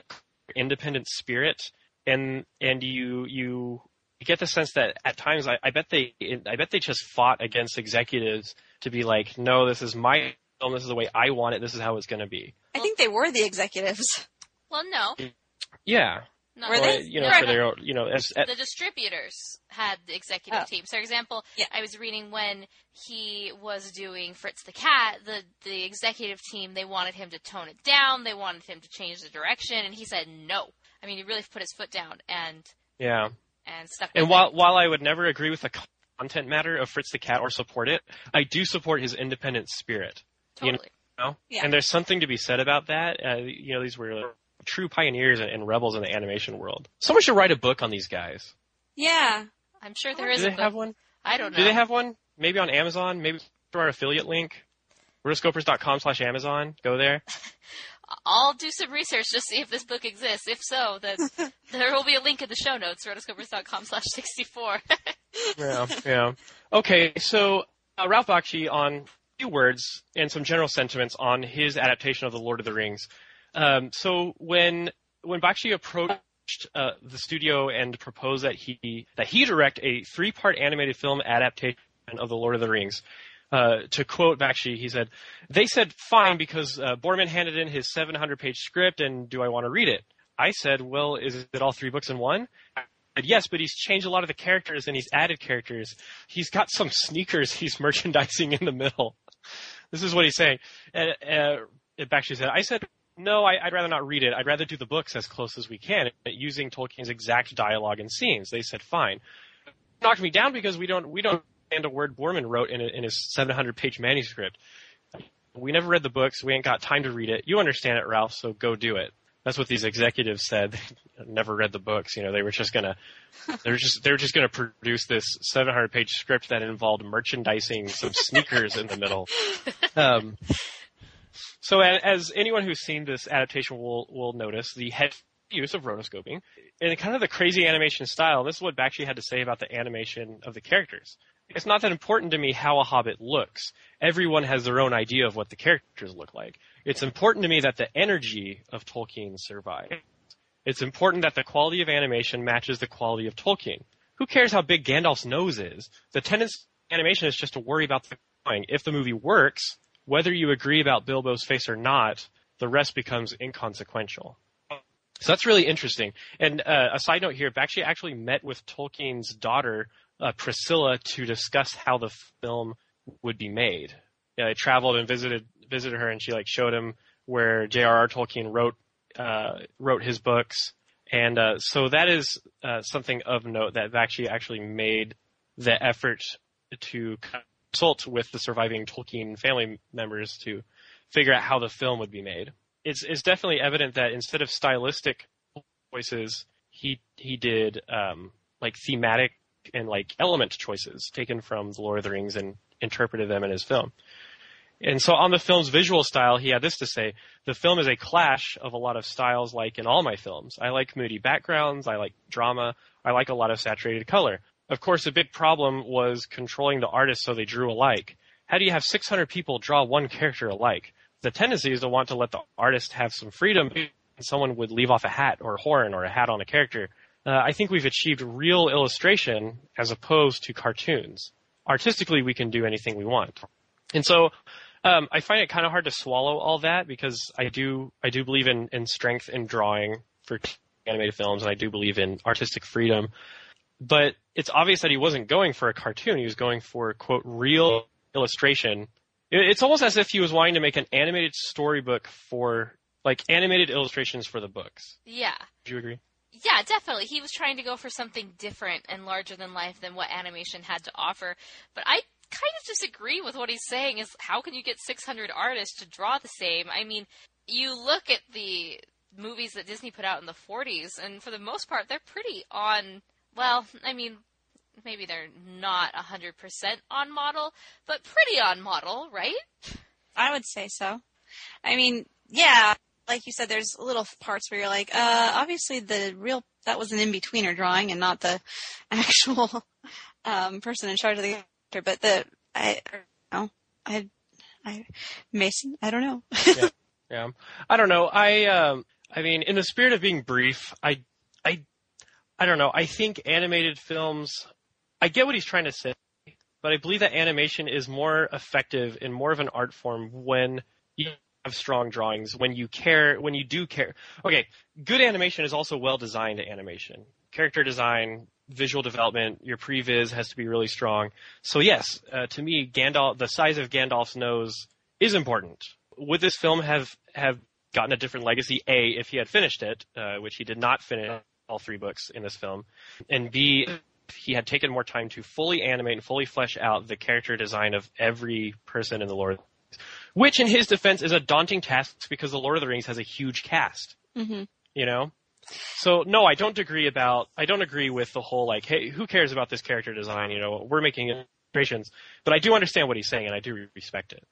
independent spirit, and and you you get the sense that at times I, I bet they I bet they just fought against executives to be like, no, this is my film. This is the way I want it. This is how it's going to be. I think they were the executives. Well, no, Yeah. No. Were Well, they? you know, Right. for their own, you know, as, the distributors had the executive Oh. team. So, for example, Yeah. I was reading when he was doing Fritz the Cat, the the executive team they wanted him to tone it down, they wanted him to change the direction, and he said no. I mean, he really put his foot down and yeah. and stuck. And with while it. while I would never agree with the content matter of Fritz the Cat or support it, I do support his independent spirit. totally. You know? Yeah. And there's something to be said about that. Uh, you know, these were true pioneers and, and rebels in the animation world. Someone should write a book on these guys. Yeah. I'm sure there Do is they a book. have one? I don't know. Do they have one? Maybe on Amazon? Maybe through our affiliate link? rotoscopers.com slash Amazon. Go there. I'll do some research to see if this book exists. If so, then there will be a link in the show notes, rotoscopers.com slash 64. yeah, yeah. Okay, so uh, Ralph Bakshi on a few words and some general sentiments on his adaptation of The Lord of the Rings. Um, so when when Bakshi approached uh, the studio and proposed that he that he direct a three part animated film adaptation of The Lord of the Rings. Uh, to quote Bakshi, he said, "They said fine because uh, Boorman handed in his 700 page script, and do I want to read it?" I said, "Well, is it all three books in one?" said, yes, but he's changed a lot of the characters and he's added characters. He's got some sneakers he's merchandising in the middle. This is what he's saying. And uh, Bakshi said, I said, no, I, I'd rather not read it. I'd rather do the books as close as we can, using Tolkien's exact dialogue and scenes. They said, fine. Knocked me down because we don't we don't understand a word Boorman wrote in, a, in his 700 page manuscript. We never read the books. We ain't got time to read it. You understand it, Ralph, so go do it. That's what these executives said. They never read the books. You know, they were just gonna, they were just, they were just gonna produce this 700 page script that involved merchandising some sneakers in the middle. Um, so as anyone who's seen this adaptation will, will notice, the head use of rotoscoping and kind of the crazy animation style. This is what Bakshi had to say about the animation of the characters. it's not that important to me how a hobbit looks. Everyone has their own idea of what the characters look like. It's important to me that the energy of Tolkien survives. It's important that the quality of animation matches the quality of Tolkien. Who cares how big Gandalf's nose is? The tendency animation is just to worry about the drawing. If the movie works, whether you agree about Bilbo's face or not, the rest becomes inconsequential. So that's really interesting. And uh, a side note here, Bakshi actually met with Tolkien's daughter, uh, Priscilla, to discuss how the film would be made. I traveled and visited visited her, and she like showed him where J.R.R. Tolkien wrote uh, wrote his books, and uh, so that is uh, something of note that Bakshi actually made the effort to consult with the surviving Tolkien family members to figure out how the film would be made. It's it's definitely evident that instead of stylistic choices, he he did um, like thematic and like element choices taken from the Lord of the Rings and interpreted them in his film. And so on the film's visual style, he had this to say, the film is a clash of a lot of styles like in all my films. I like moody backgrounds, I like drama, I like a lot of saturated color. Of course, a big problem was controlling the artists so they drew alike. How do you have 600 people draw one character alike? The tendency is to want to let the artist have some freedom. and Someone would leave off a hat or a horn or a hat on a character. Uh, I think we've achieved real illustration as opposed to cartoons. Artistically, we can do anything we want. And so um, I find it kind of hard to swallow all that because I do I do believe in, in strength in drawing for animated films, and I do believe in artistic freedom. But it's obvious that he wasn't going for a cartoon; he was going for quote real illustration. It's almost as if he was wanting to make an animated storybook for like animated illustrations for the books. Yeah. Do you agree? Yeah, definitely. He was trying to go for something different and larger than life than what animation had to offer. But I kind of disagree with what he's saying is how can you get 600 artists to draw the same? I mean, you look at the movies that Disney put out in the 40s and for the most part they're pretty on well, I mean, maybe they're not 100% on model, but pretty on model, right? I would say so. I mean, yeah, like you said, there's little parts where you're like, uh, obviously the real, that was an in-betweener drawing and not the actual, um, person in charge of the character, but the, I, I don't know, I, I, Mason, I don't know. yeah. yeah. I don't know. I, um, I mean, in the spirit of being brief, I, I, I don't know. I think animated films, I get what he's trying to say, but I believe that animation is more effective and more of an art form when you have strong drawings, when you care, when you do care. Okay, good animation is also well designed animation. Character design, visual development, your previs has to be really strong. So yes, uh, to me, Gandalf, the size of Gandalf's nose is important. Would this film have have gotten a different legacy? A, if he had finished it, uh, which he did not finish all three books in this film, and B, he had taken more time to fully animate and fully flesh out the character design of every person in the Lord of the Rings, which in his defense is a daunting task because the Lord of the Rings has a huge cast. Mm-hmm. You know? So no, I don't agree about, I don't agree with the whole like, hey, who cares about this character design? You know, we're making illustrations, but I do understand what he's saying and I do respect it.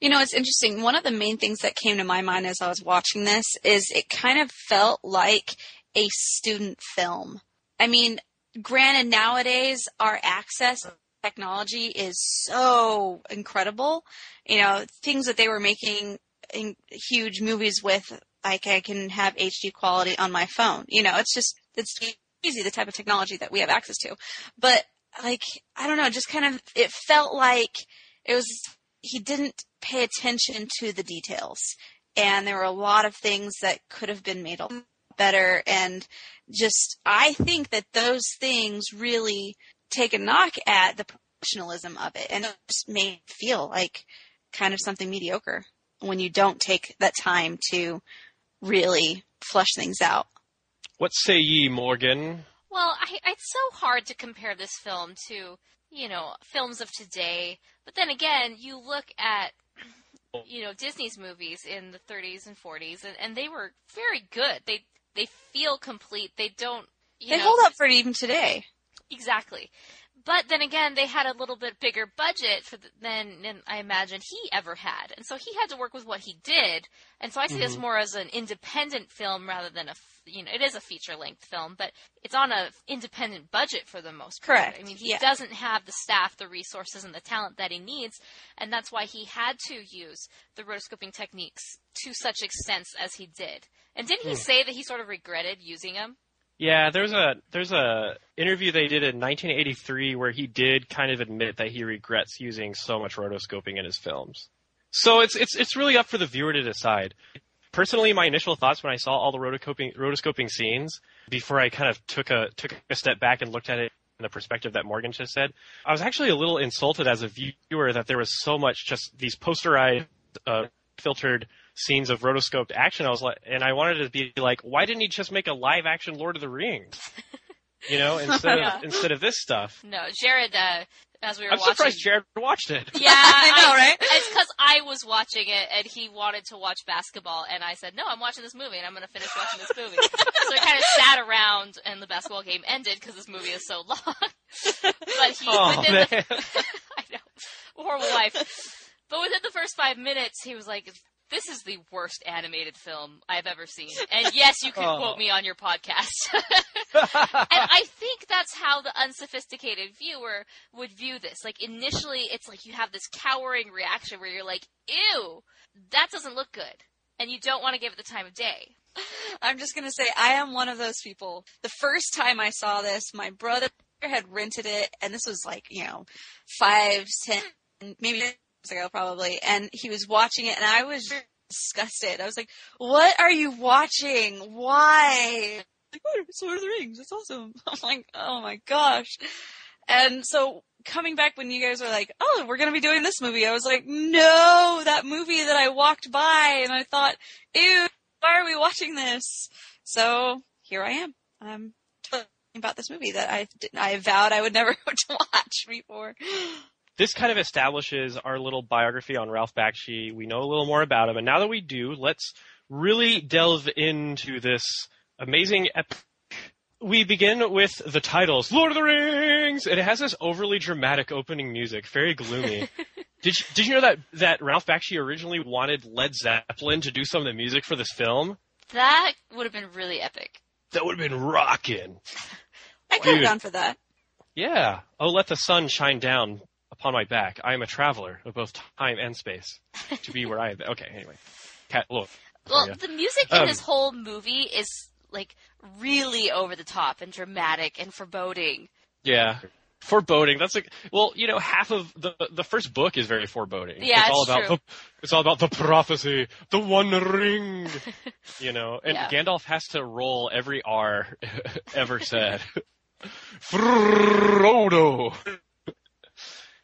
You know, it's interesting. One of the main things that came to my mind as I was watching this is it kind of felt like a student film. I mean, granted nowadays our access technology is so incredible. You know, things that they were making in huge movies with, like I can have HD quality on my phone. You know, it's just, it's easy the type of technology that we have access to. But like, I don't know, just kind of, it felt like it was, he didn't pay attention to the details. And there were a lot of things that could have been made better and just I think that those things really take a knock at the professionalism of it and it just made it feel like kind of something mediocre when you don't take that time to really flush things out. What say ye, Morgan? Well, I, it's so hard to compare this film to, you know, films of today. But then again, you look at, you know, Disney's movies in the 30s and 40s, and, and they were very good. They they feel complete. They don't. they know, hold up for it even today. Exactly. But then again, they had a little bit bigger budget for the, than, than I imagine he ever had, and so he had to work with what he did. And so I see this Mm-hmm. more as an independent film rather than a you know, it is a feature length film, but it's on a independent budget for the most part. Correct, I mean, he yeah. doesn't have the staff, the resources, and the talent that he needs, and that's why he had to use the rotoscoping techniques to such extents as he did. And didn't he say that he sort of regretted using them? Yeah, there's a there's a interview they did in 1983 where he did kind of admit that he regrets using so much rotoscoping in his films. So it's it's it's really up for the viewer to decide. Personally, my initial thoughts when I saw all the rotoscoping rotoscoping scenes before I kind of took a took a step back and looked at it in the perspective that Morgan just said, I was actually a little insulted as a viewer that there was so much just these posterized, uh, filtered scenes of rotoscoped action. I was like, and I wanted to be like, why didn't he just make a live action Lord of the Rings? You know, instead Yeah. of instead of this stuff. No, Jared, uh, as we were watching. I'm watching. surprised Jared watched it. Yeah, I know, right? It's because I was watching it and he wanted to watch basketball, and I said, "No, I'm watching this movie, and I'm going to finish watching this movie." so we kind of sat around, and the basketball game ended because this movie is so long. but he, Oh within man. the, I know, horrible life. But within the first five minutes, he was like, "This is the worst animated film I've ever seen." And yes, you can Oh. quote me on your podcast. and I think that's how the unsophisticated viewer would view this. Like initially, it's like you have this cowering reaction where you're like, "Ew, that doesn't look good," and you don't want to give it the time of day. I'm just gonna say I am one of those people. The first time I saw this, my brother had rented it, and this was like you know five, ten, maybe ago probably, and he was watching it, and I was disgusted. I was like, "What are you watching? Why?" Like, oh, Lord of the Rings. It's awesome. I'm like, "Oh my gosh!" And so coming back when you guys were like, "Oh, we're gonna be doing this movie," I was like, "No, that movie that I walked by and I thought, ew." why are we watching this? So here I am. I'm talking about this movie that I didn't, I vowed I would never watch before. This kind of establishes our little biography on Ralph Bakshi. We know a little more about him, and now that we do, let's really delve into this amazing epic. We begin with the titles, Lord of the Rings, and it has this overly dramatic opening music, very gloomy. did you, did you know that that Ralph Bakshi originally wanted Led Zeppelin to do some of the music for this film? That would have been really epic. That would have been rocking. I could have gone for that. Yeah. Oh, let the sun shine down upon my back. I am a traveler of both time and space to be where I am. Okay, anyway. Cat, look. Well, the music in Um, this whole movie is like really over the top and dramatic and foreboding. Yeah. Foreboding. That's like, well, you know, half of the the first book is very foreboding. Yeah, it's all it's about true. the it's all about the prophecy, the One Ring. you know, and Yeah. Gandalf has to roll every R ever said. Frodo.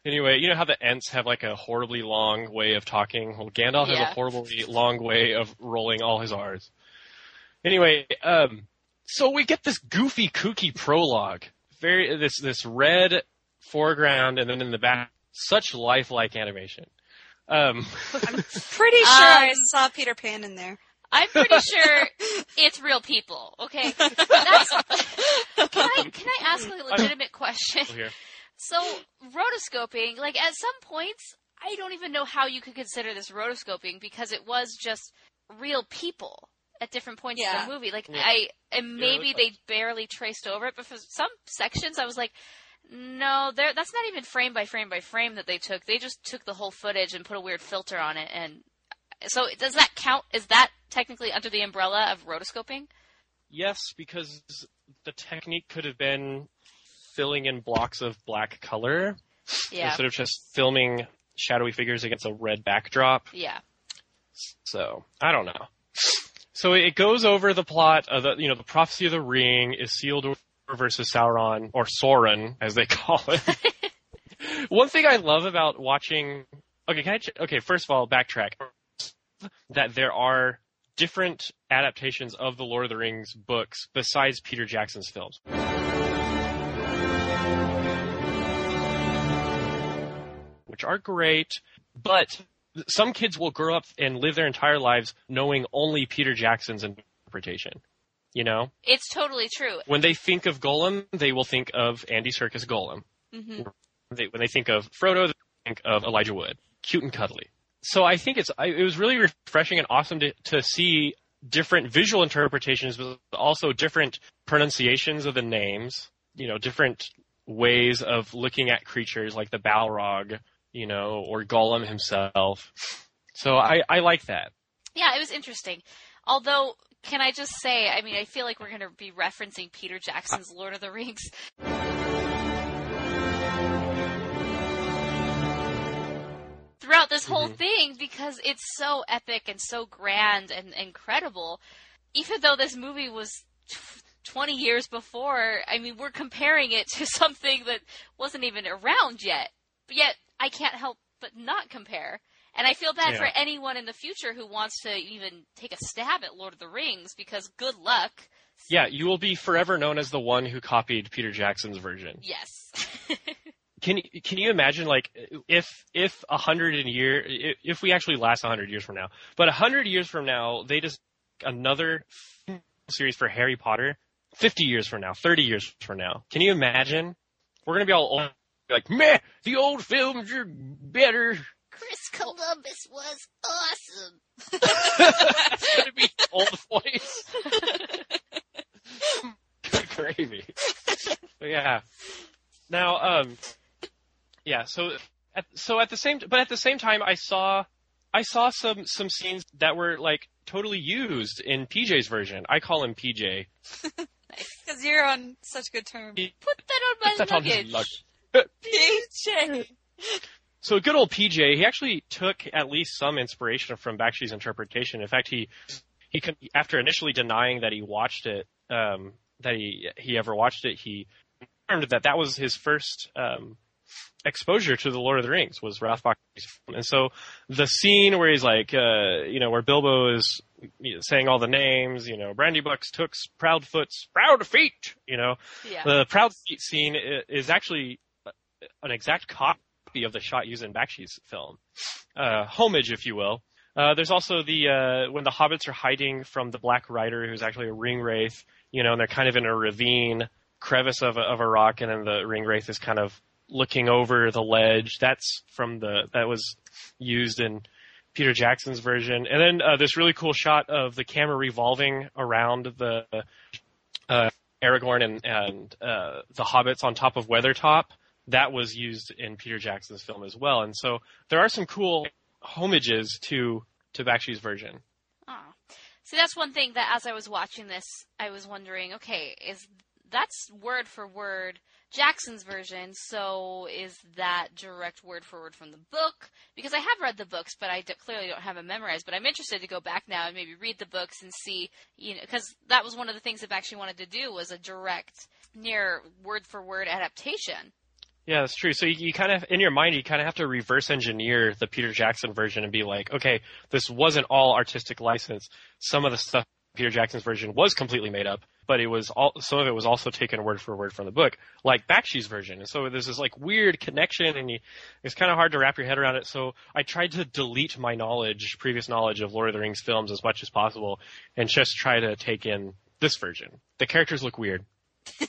Anyway, you know how the Ents have like a horribly long way of talking? Well, Gandalf has a horribly long way of rolling all his R's. Anyway, um, so we get this goofy, kooky prologue. Very this this red foreground, and then in the back, such lifelike animation. Um, I'm Pretty sure I Um, saw Peter Pan in there. I'm pretty sure it's real people. Okay, That's, can I can I ask a legitimate question? here. So rotoscoping, like at some points, I don't even know how you could consider this rotoscoping because it was just real people at different points Yeah. in the movie. Like Yeah. I, and maybe it they barely traced over it, but for some sections, I was like, no, there. That's not even frame by frame by frame that they took. They just took the whole footage and put a weird filter on it. And so, does that count? Is that technically under the umbrella of rotoscoping? Yes, because the technique could have been filling in blocks of black color Yeah, instead of just filming shadowy figures against a red backdrop. yeah. So I don't know. So it goes over the plot of the you know the prophecy of the ring is sealed versus Sauron or Sauron as they call it. One thing I love about watching okay can I ch- okay first of all backtrack that there are different adaptations of the Lord of the Rings books besides Peter Jackson's films. Which are great, but some kids will grow up and live their entire lives knowing only Peter Jackson's interpretation. You know, It's totally true. when they think of Gollum, they will think of Andy Serkis Gollum. hmm they, when they think of Frodo, they think of Elijah Wood, cute and cuddly. So I think it's I, it was really refreshing and awesome to to see different visual interpretations, but also different pronunciations of the names. You know, different ways of looking at creatures like the Balrog, you know, or Gollum himself. So I I like that. Yeah, it was interesting. Although, can I just say, I mean, I feel like we're going to be referencing Peter Jackson's Lord of the Rings. Throughout this whole Mhm. thing, because it's so epic and so grand and incredible, even though this movie was tw 20 years before, I mean, we're comparing it to something that wasn't even around yet. But yet, I can't help but not compare. And I feel bad Yeah. for anyone in the future who wants to even take a stab at Lord of the Rings because good luck. Yeah, you will be forever known as the one who copied Peter Jackson's version. Yes. Can you can you imagine like if if a hundred in year if- if we actually last a hundred years from now, but a hundred years from now they just another series for Harry Potter, fifty years from now, thirty years from now. Can you imagine? We're gonna be all old, like meh. The old films are better. Chris Columbus was awesome. It's gonna be old voice. Good gravy. Yeah. Now, um, yeah. So, at, so at the same, but at the same time, I saw, I saw some some scenes that were like totally used in PJ's version. I call him PJ. Because you're on such good terms. Put that on my That's on luggage. PJ. So good old PJ, he actually took at least some inspiration from Bakshi's interpretation. In fact, he he after initially denying that he watched it, um, that he he ever watched it, he confirmed that that was his first um, exposure to the Lord of the Rings was Ralph Bakshi's film. And so the scene where he's like, uh, you know, where Bilbo is you know, saying all the names, you know, Brandy Bucks, Tooks, Proudfoots, Proud Feet, you know, Yeah. the Proud Feet scene is actually an exact copy of the shot used in Bakshi's film. Uh, homage, if you will. Uh, there's also the, uh, when the hobbits are hiding from the Black Rider, who's actually a ring wraith, you know, and they're kind of in a ravine crevice of a, of a rock, and then the ring wraith is kind of looking over the ledge. That's from the, that was used in Peter Jackson's version. And then, uh, this really cool shot of the camera revolving around the, uh, Aragorn and, and uh, the hobbits on top of Weathertop. That was used in Peter Jackson's film as well. And so there are some cool homages to to Bakshi's version. Aw. See, that's one thing that as I was watching this, I was wondering, okay, is that's word for word Jackson's version, so is that direct word for word from the book? Because I have read the books, but I d- clearly don't have them memorized. But I'm interested to go back now and maybe read the books and see, you know, because that was one of the things I've actually wanted to do was a direct, near word for word adaptation. Yeah, that's true. So you, you kind of, in your mind, you kind of have to reverse engineer the Peter Jackson version and be like, okay, this wasn't all artistic license. Some of the stuff Peter Jackson's version was completely made up, but it was all, some of it was also taken word for word from the book, like Bakshi's version. And so there's this like weird connection and you, it's kind of hard to wrap your head around it. So I tried to delete my knowledge, previous knowledge of Lord of the Rings films as much as possible and just try to take in this version. The characters look weird.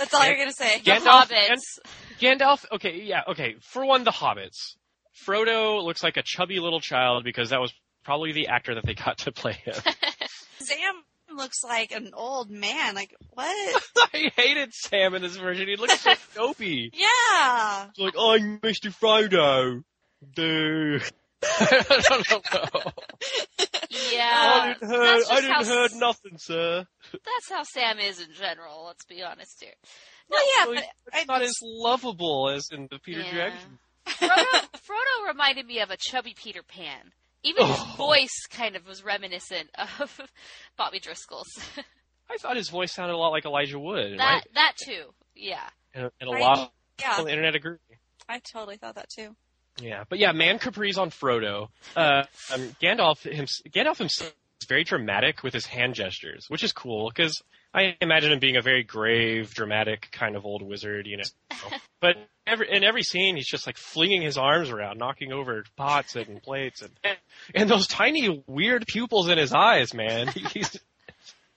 That's all you're gonna say. The Gandalf Hobbits. Gandalf, okay, yeah, okay. For one, the hobbits. Frodo looks like a chubby little child because that was probably the actor that they got to play him. Sam looks like an old man. Like what? I hated Sam in this version. He looked so dopey. yeah. It's like, I'm Mr. Frodo. Dude. I don't know. Yeah. I didn't heard, I didn't how heard nothing, sir. That's how Sam is in general, let's be honest here. Well, yeah, So but it's I not as lovable as in the Peter Yeah. Jackson. Frodo, Frodo reminded me of a chubby Peter Pan. Even his Oh. voice kind of was reminiscent of Bobby Driscoll's. I thought his voice sounded a lot like Elijah Wood. that right? that too. Yeah. And, and a I- lot yeah, on the internet agree. I totally thought that too. Yeah, but yeah, Man Capri's on Frodo. Uh, um, Gandalf, hims- Gandalf himself is very dramatic with his hand gestures, which is cool because I imagine him being a very grave, dramatic kind of old wizard, you know. but every, in every scene, he's just like flinging his arms around, knocking over pots and plates, and and those tiny weird pupils in his eyes, man. He's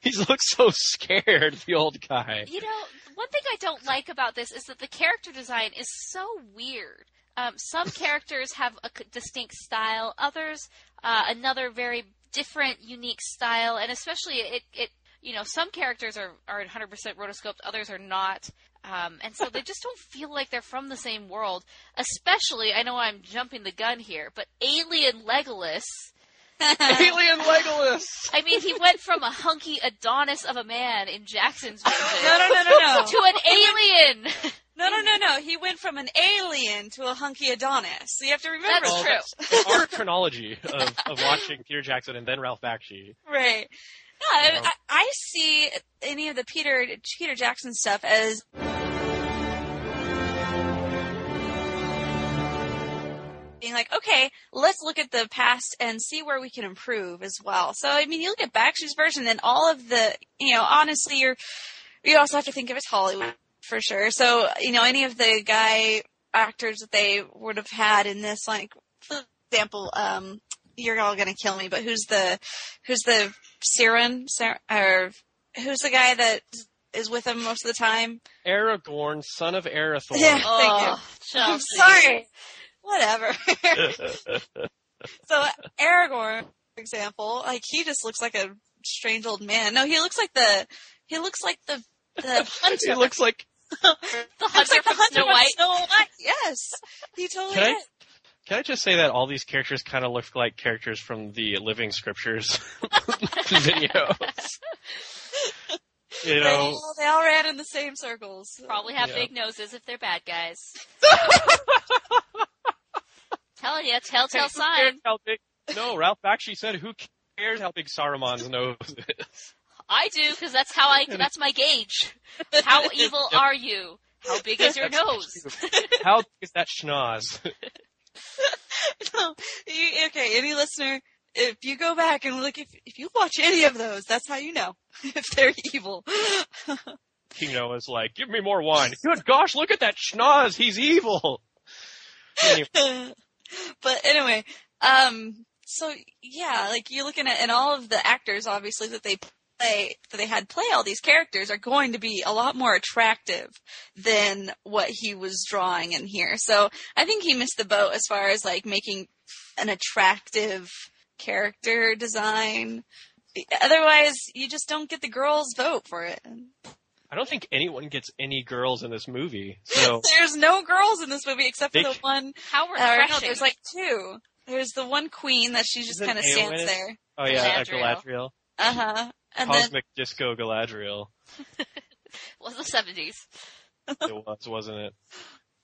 he looks so scared, the old guy. You know, one thing I don't like about this is that the character design is so weird. Um, some characters have a distinct style, others uh, another very different, unique style, and especially it, it you know, some characters are, are 100% rotoscoped, others are not. Um, and so they just don't feel like they're from the same world. Especially, I know I'm jumping the gun here, but Alien Legolas. Alien Legolas. I mean, he went from a hunky Adonis of a man in Jackson's version No, no, no, no, no. to an alien. No, no, no, no. He went from an alien to a hunky Adonis. So you have to remember That's that. true. It's our chronology of, of watching Peter Jackson and then Ralph Bakshi. Right. No, I, Yeah. I, I see any of the Peter Peter Jackson stuff as being like, okay, let's look at the past and see where we can improve as well. So, I mean, you look at Bakshi's version and all of the, you know, honestly, you're, you also have to think of it's Hollywood for sure. So, you know, any of the guy actors that they would have had in this, like, for example, um, you're all gonna kill me, but who's the, who's the Siren, Sar- or who's the guy that is with him most of the time? Aragorn, son of Arathorn. Yeah. Thank oh, you. I'm sorry. Whatever. so Aragorn, for example, like he just looks like a strange old man. No, he looks like the he looks like the the hunter. he looks like. The Looks hunter like the from hunter Snow from White. Snow White. Yes, he totally Can I- is. Can I just say that all these characters kind of look like characters from the Living Scriptures videos? you They know, all, they all ran in the same circles. Probably have Yeah. big noses if they're bad guys. Telling you, telltale Who sign. big? No, Ralph actually said, "Who cares how big Saruman's nose is?" I do because that's how I. That's my gauge. How evil Yep. are you? How big is your nose? How big is that schnoz? No, you, okay, any listener, if you go back and look, if if you watch any of those, that's how you know if they're evil. King Noah's like, "Give me more wine." Good gosh, look at that schnoz. He's evil. Anyway, but anyway, um, so yeah, like you're looking at, and all of the actors, obviously that they play, that they had play all these characters, are going to be a lot more attractive than what he was drawing in here. So I think he missed the boat as far as like making an attractive character design. Otherwise, you just don't get the girls' vote for it. I don't think anyone gets any girls in this movie. So There's no girls in this movie except for They- the one How Or no, there's like two. There's the one queen that she just kind of stands there. Oh yeah, uh, Galadriel. Galadriel. Uh huh. And then Cosmic Disco Galadriel. was the seventies. It was, wasn't it?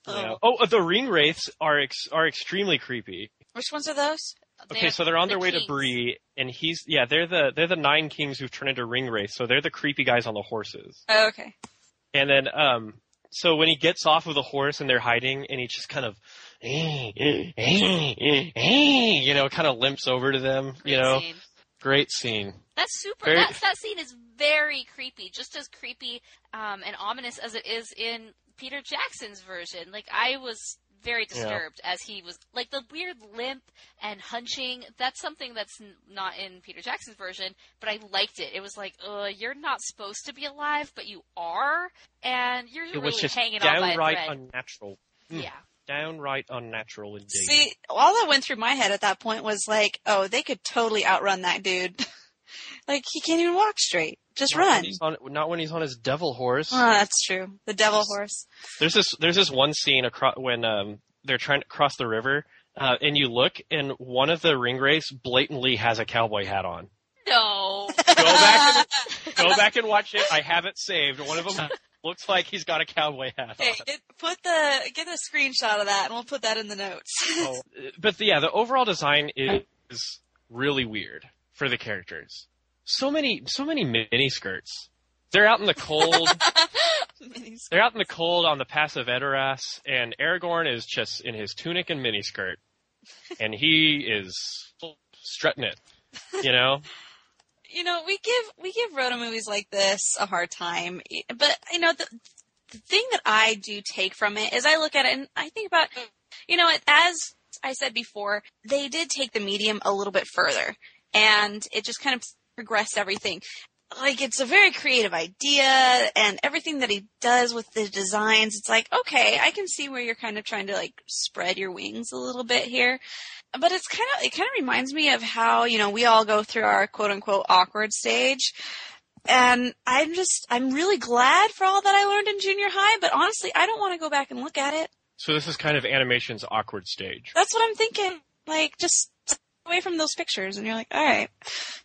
Oh. Yeah. Oh, uh, the ring wraiths are ex- are extremely creepy. which ones are those? Okay, so they're on the their way kings. to Bree, and he's yeah, they're the they're the nine kings who've turned into ring wraiths. So they're the creepy guys on the horses. Oh, okay. And then um, so when he gets off of the horse and they're hiding, and he just kind of, eh, eh, eh, you know, kind of limps over to them. You know, scene. Great scene. That's super. Very- That's, that scene is very creepy, just as creepy um, and ominous as it is in Peter Jackson's version. Like I was very Yeah. disturbed as he was like the weird limp and hunching. That's something that's n- not in Peter Jackson's version, but I liked it. It was like, uh, you're not supposed to be alive, but you are, and you're It really was just hanging on by a downright thread. unnatural. Mm. yeah. Downright unnatural indeed. See, all that went through my head at that point was like, oh, they could totally outrun that dude. like he can't even walk straight. Just Not run. he's on, not when he's on his devil horse. Oh, that's true. The devil horse. There's this there's this one scene across when um they're trying to cross the river, uh, and you look, and one of the ring wraiths blatantly has a cowboy hat on. No. Go back and go back and watch it. I have it saved. One of them looks like he's got a cowboy hat on. Hey, get, put the get a screenshot of that, and we'll put that in the notes. Oh, but the, yeah, the overall design is, is really weird for the characters. So many so many mini skirts. They're out in the cold. They're out in the cold on the pass of Edoras, and Aragorn is just in his tunic and miniskirt, and he is strutting it. You know, you know, we give we give Rhoda movies like this a hard time, but you know the the thing that I do take from it is I look at it and I think about, you know, as I said before, they did take the medium a little bit further, and it just kind of progressed everything. Like it's a very creative idea and everything that he does with the designs it's like okay i can see where you're kind of trying to like spread your wings a little bit here. But it's kind of it kind of reminds me of how you know we all go through our quote unquote awkward stage. And i'm just i'm really glad for all that i learned in junior high but honestly i don't want to go back and look at it. So this is kind of animation's awkward stage. that's what i'm thinking. Like just away from those pictures and you're like all right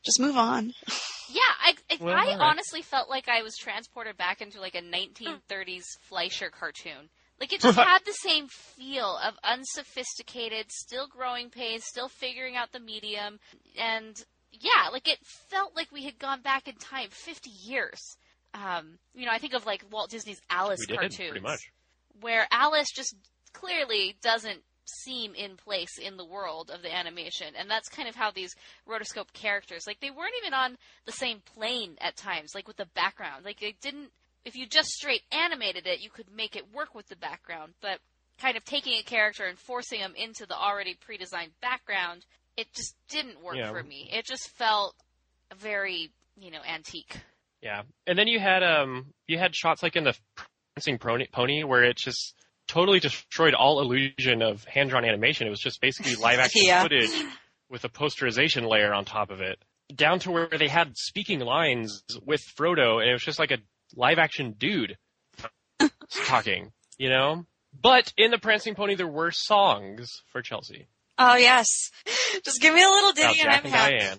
just move on Yeah, I, I, Well, I honestly felt like I was transported back into like a 1930s Fleischer cartoon. Like it just had the same feel of unsophisticated, still growing pains, still figuring out the medium, and yeah, like it felt like we had gone back in time 50 years. Um, you know, I think of like Walt Disney's Alice We did, cartoons, pretty much. where Alice just clearly doesn't seem in place in the world of the animation. And that's kind of how these rotoscope characters like they weren't even on the same plane at times like with the background. Like they didn't if you just straight animated it you could make it work with the background. But kind of taking a character and forcing them into the already pre-designed background it just didn't work Yeah. for me. It just felt very you know antique. Yeah, and then you had um you had shots like in the Prancing Pony, pony where it just totally destroyed all illusion of hand drawn animation. It was just basically live action Yeah. footage with a posterization layer on top of it, down to where they had speaking lines with Frodo, and it was just like a live action dude talking, you know. But in the Prancing Pony, there were songs for Chelsea oh yes just give me a little about ditty and Jack i'm happy Diane.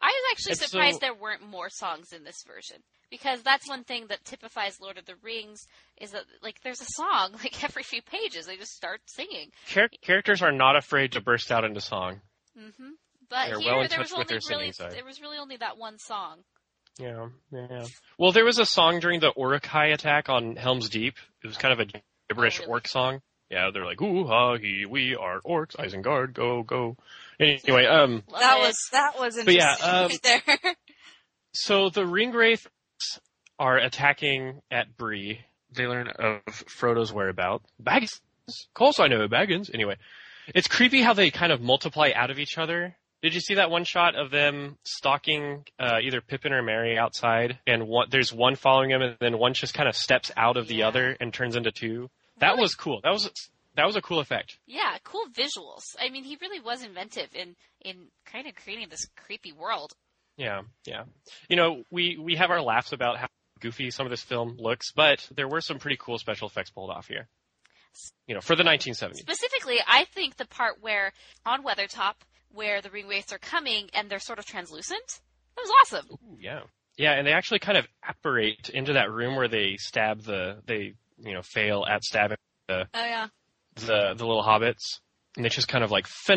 I was actually And so- surprised there weren't more songs in this version because that's one thing that typifies Lord of the Rings is that like there's a song like every few pages they just start singing. Char- characters are not afraid to burst out into song. hmm But They're here well there was only really side. there was really only that one song. Yeah, yeah. Well, there was a song during the Uruk-hai attack on Helm's Deep. It was kind of a gibberish Oh, really? orc song. Yeah, they're like, ooh, ha, he, we are orcs, Isengard, go, go. Anyway, um, Love that it. was that was But yeah, um, right there so the Ringwraiths are attacking at Bree. They learn of Frodo's whereabout. Baggins. Of course I know Baggins. Anyway, it's creepy how they kind of multiply out of each other. Did you see that one shot of them stalking uh, either Pippin or Merry outside, and one, there's one following them, and then one just kind of steps out of the Yeah. other and turns into two? That Really? was cool. That was that was a cool effect. Yeah, cool visuals. I mean, he really was inventive in in kind of creating this creepy world. Yeah, yeah. You know, we we have our laughs about how goofy some of this film looks, but there were some pretty cool special effects pulled off here. You know, for the 1970s. Specifically, I think the part where on Weathertop, where the ring ringwraiths are coming and they're sort of translucent, that was awesome. Ooh, yeah. Yeah, and they actually kind of apparate into that room where they stab the they you know fail at stabbing the oh yeah the the little hobbits, and they just kind of like you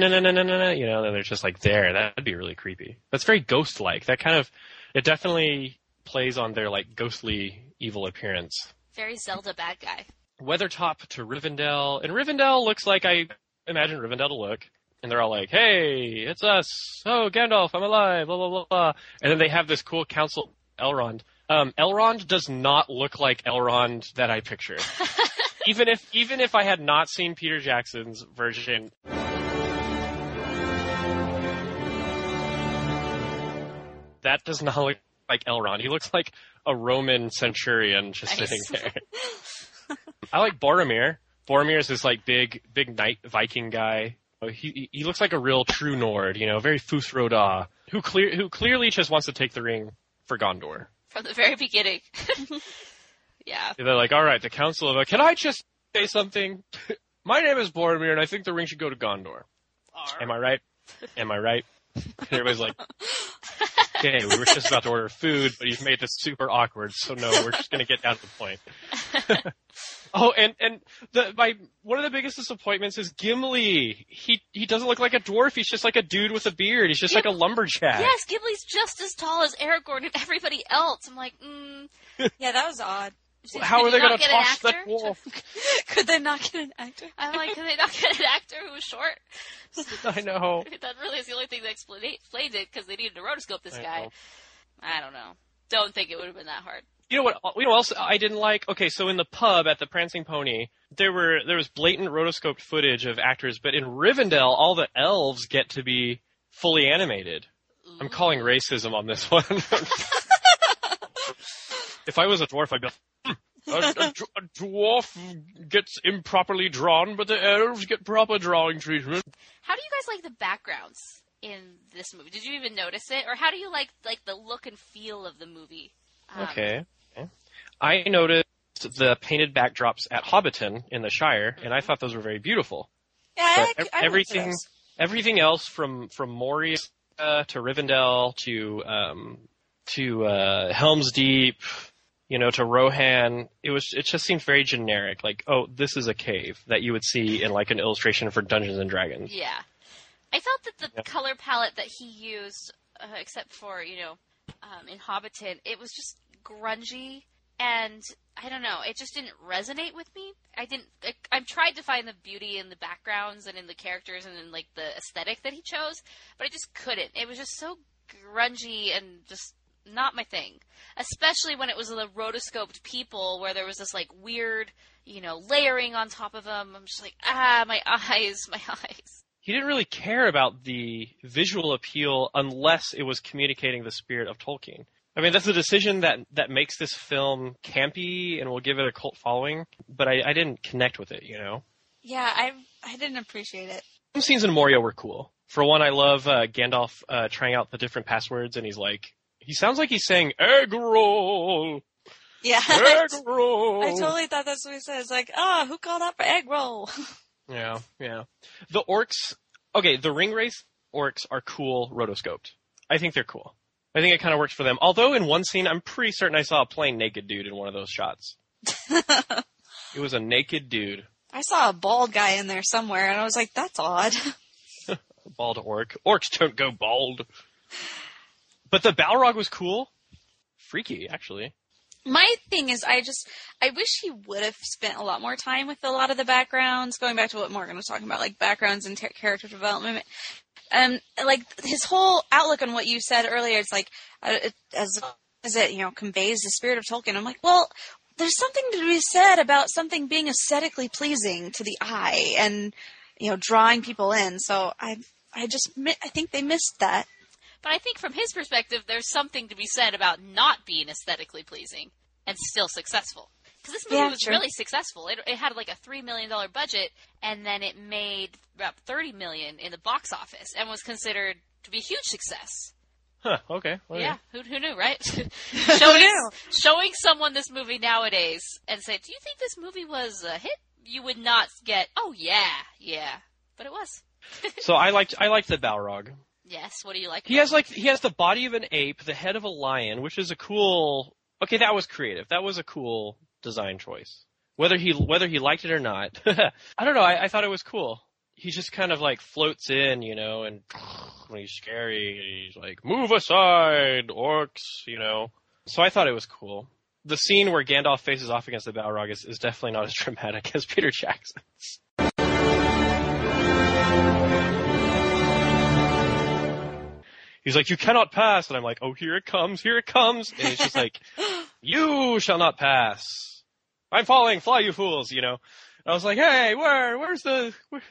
know, and they're just like there. That'd be really creepy. That's very ghost like. That kind of it definitely plays on their like ghostly evil appearance. Very Zelda bad guy. Weathertop to Rivendell, and Rivendell looks like I imagine Rivendell to look. And they're all like, "Hey, it's us! Oh, Gandalf, I'm alive!" Blah blah blah. blah. And then they have this cool council, Elrond. Um, Elrond does not look like Elrond that I pictured. even if even if I had not seen Peter Jackson's version, that does not look like Elrond. He looks like a Roman centurion just Nice. sitting there. I like Boromir. Boromir is this like big, big knight Viking guy. He he looks like a real true Nord, you know, very Fus Ro Dah, who clear who clearly just wants to take the ring for Gondor. From the very beginning. yeah. They're like, all right, the Council of. Can I just say something? My name is Boromir, and I think the ring should go to Gondor. Am I right? Am I right? And everybody's like, okay, we were just about to order food, but you've made this super awkward, so no, we're just gonna get down to the point. oh, and and the my one of the biggest disappointments is Gimli. He he doesn't look like a dwarf. He's just like a dude with a beard. He's just like a lumberjack. Yes, Gimli's just as tall as Aragorn and everybody else. I'm like, mm. yeah that was odd How are you they gonna get an toss that actor? wolf? could they not get an actor I'm like, can they not get an actor who was short? I know. that really is the only thing that explain- explains it because they needed to rotoscope this I guy. know. I don't know. Don't think it would have been that hard. You know what? You know what else I didn't like? Okay, so in the pub at the Prancing Pony, there were there was blatant rotoscoped footage of actors, but in Rivendell, all the elves get to be fully animated. I'm calling racism on this one. if I was a dwarf, I'd be like, "Hmm, a, a d- a dwarf gets improperly drawn, but the elves get proper drawing treatment. How do you guys like the backgrounds in this movie? Did you even notice it, or how do you like like the look and feel of the movie? Um, Okay. okay. I noticed the painted backdrops at Hobbiton in the Shire, and I thought those were very beautiful. Yeah, I, But I, I everything, those. everything else from from Moria to Rivendell to um, to uh, Helm's Deep, you know, to Rohan, it was it just seemed very generic. Like, oh, this is a cave that you would see in like an illustration for Dungeons and Dragons. Yeah, I felt that the Yeah. color palette that he used, uh, except for you know, um, in Hobbiton, it was just grungy and I don't know. It just didn't resonate with me. I didn't. I, I tried to find the beauty in the backgrounds and in the characters and in like the aesthetic that he chose, but I just couldn't. It was just so grungy and just not my thing. Especially when it was the rotoscoped people, where there was this like weird, you know, layering on top of them. I'm just like, ah, my eyes, my eyes. He didn't really care about the visual appeal unless it was communicating the spirit of Tolkien. I mean, that's a decision that that makes this film campy and will give it a cult following. But I, I didn't connect with it, you know. Yeah, I I didn't appreciate it. Some scenes in Moria were cool. For one, I love uh, Gandalf uh, trying out the different passwords, and he's like, he sounds like he's saying egg roll, Yeah, egg roll. I totally thought that's what he said. It's like, oh, who called out for egg roll? Yeah, yeah. The orcs. Okay, the ring wraiths orcs are cool rotoscoped. I think they're cool. I think it kind of works for them. Although in one scene, I'm pretty certain I saw a plain naked dude in one of those shots. It was a naked dude, I saw a bald guy in there somewhere, and I was like, that's odd. bald orc. Orcs don't go bald. But the Balrog was cool. Freaky, actually. My thing is, I just, I wish he would have spent a lot more time with a lot of the backgrounds. Going back to what Morgan was talking about, like backgrounds and ter- character development. Um, like his whole outlook on what you said earlier, it's like uh, it, as as it you know conveys the spirit of Tolkien. I'm like, well, there's something to be said about something being aesthetically pleasing to the eye and you know drawing people in. So I, I just, I think they missed that. But I think from his perspective, there's something to be said about not being aesthetically pleasing and still successful. Because this movie Yeah, was true. really successful. It, it had like a three million dollar budget, and then it made about thirty million in the box office, and was considered to be a huge success. Huh, okay. okay. Yeah, who, who knew, right? Who showing, knew? showing someone this movie nowadays and say, "Do you think this movie was a hit?" You would not get, "Oh yeah, yeah," but it was. So I liked, I liked the Balrog. Yes. What do you like? He has like he has the body of an ape, the head of a lion, which is a cool. Okay, that was creative. That was a cool design choice. Whether he whether he liked it or not, I don't know. I, I thought it was cool. He just kind of like floats in, you know, and when he's scary, he's like, "Move aside, orcs," you know. So I thought it was cool. The scene where Gandalf faces off against the Balrog is, is definitely not as dramatic as Peter Jackson's. He's like, you cannot pass. And I'm like, oh, here it comes, here it comes. And it's just like, you shall not pass. I'm falling, fly you fools, you know. I was like, hey, where, where's the, where?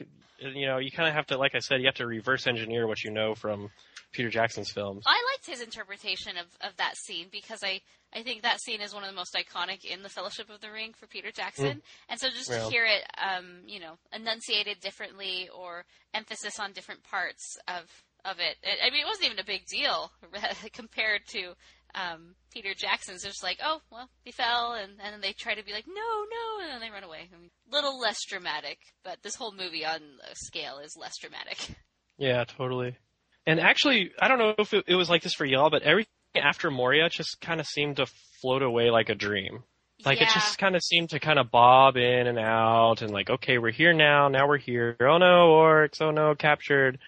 And, you know, you kind of have to, like I said, you have to reverse engineer what you know from Peter Jackson's films. I liked his interpretation of, of that scene because I, I think that scene is one of the most iconic in the Fellowship of the Ring for Peter Jackson. And so just Yeah. to hear it, um, you know, enunciated differently or emphasis on different parts of of it. I mean, it wasn't even a big deal compared to um, Peter Jackson's. It's just like, oh, well, he fell, and, and then they try to be like, no, no, and then they run away. I mean, little less dramatic, but this whole movie on a scale is less dramatic. Yeah, totally. And actually, I don't know if it, it was like this for y'all, but everything after Moria just kind of seemed to float away like a dream. Like yeah. it just kind of seemed to kind of bob in and out and like, okay, we're here now, now we're here. Oh no, orcs, oh no, captured.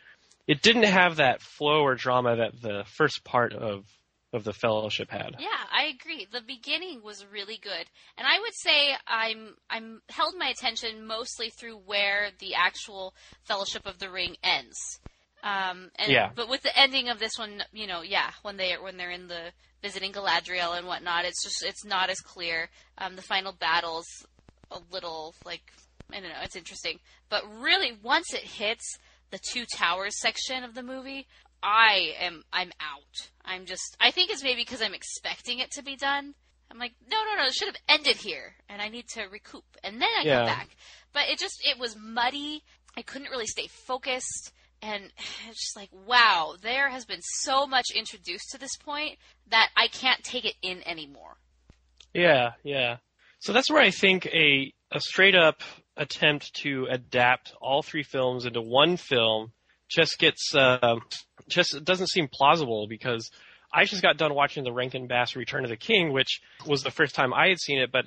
It didn't have that flow or drama that the first part of of the fellowship had. Yeah, I agree. The beginning was really good, and I would say I'm I'm held my attention mostly through where the actual Fellowship of the Ring ends. Um, and, Yeah. But with the ending of this one, you know, yeah, when they when they're in the visiting Galadriel and whatnot, it's just it's not as clear. Um, the final battle's a little like I don't know, it's interesting, but really once it hits the two towers section of the movie, I am I'm out. I'm just I think it's maybe because I'm expecting it to be done. I'm like, no, no, no, it should have ended here, and I need to recoup, and then I Yeah. come back. But it just, it was muddy. I couldn't really stay focused, and it's just like, wow, there has been so much introduced to this point that I can't take it in anymore. Yeah, yeah. So that's where I think a a straight up attempt to adapt all three films into one film just gets uh, just doesn't seem plausible because I just got done watching the Rankin Bass Return of the King, which was the first time I had seen it, but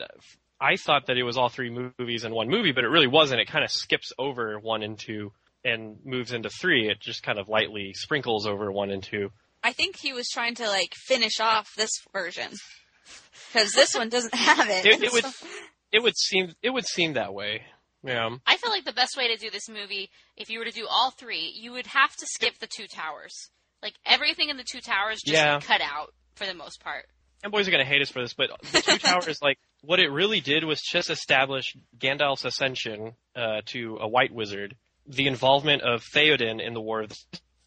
I thought that it was all three movies in one movie, but it really wasn't. It kind of skips over one and two and moves into three. It just kind of lightly sprinkles over one and two. I think he was trying to like finish off this version because this one doesn't have it. It, it would it would seem it would seem that way. Yeah. I feel like the best way to do this movie, if you were to do all three, you would have to skip the two towers. Like everything in the two towers just Yeah. cut out for the most part. and boys are going to hate us for this, but the Two Towers, like, what it really did was just establish Gandalf's ascension uh, to a white wizard, the involvement of Theoden in the War of the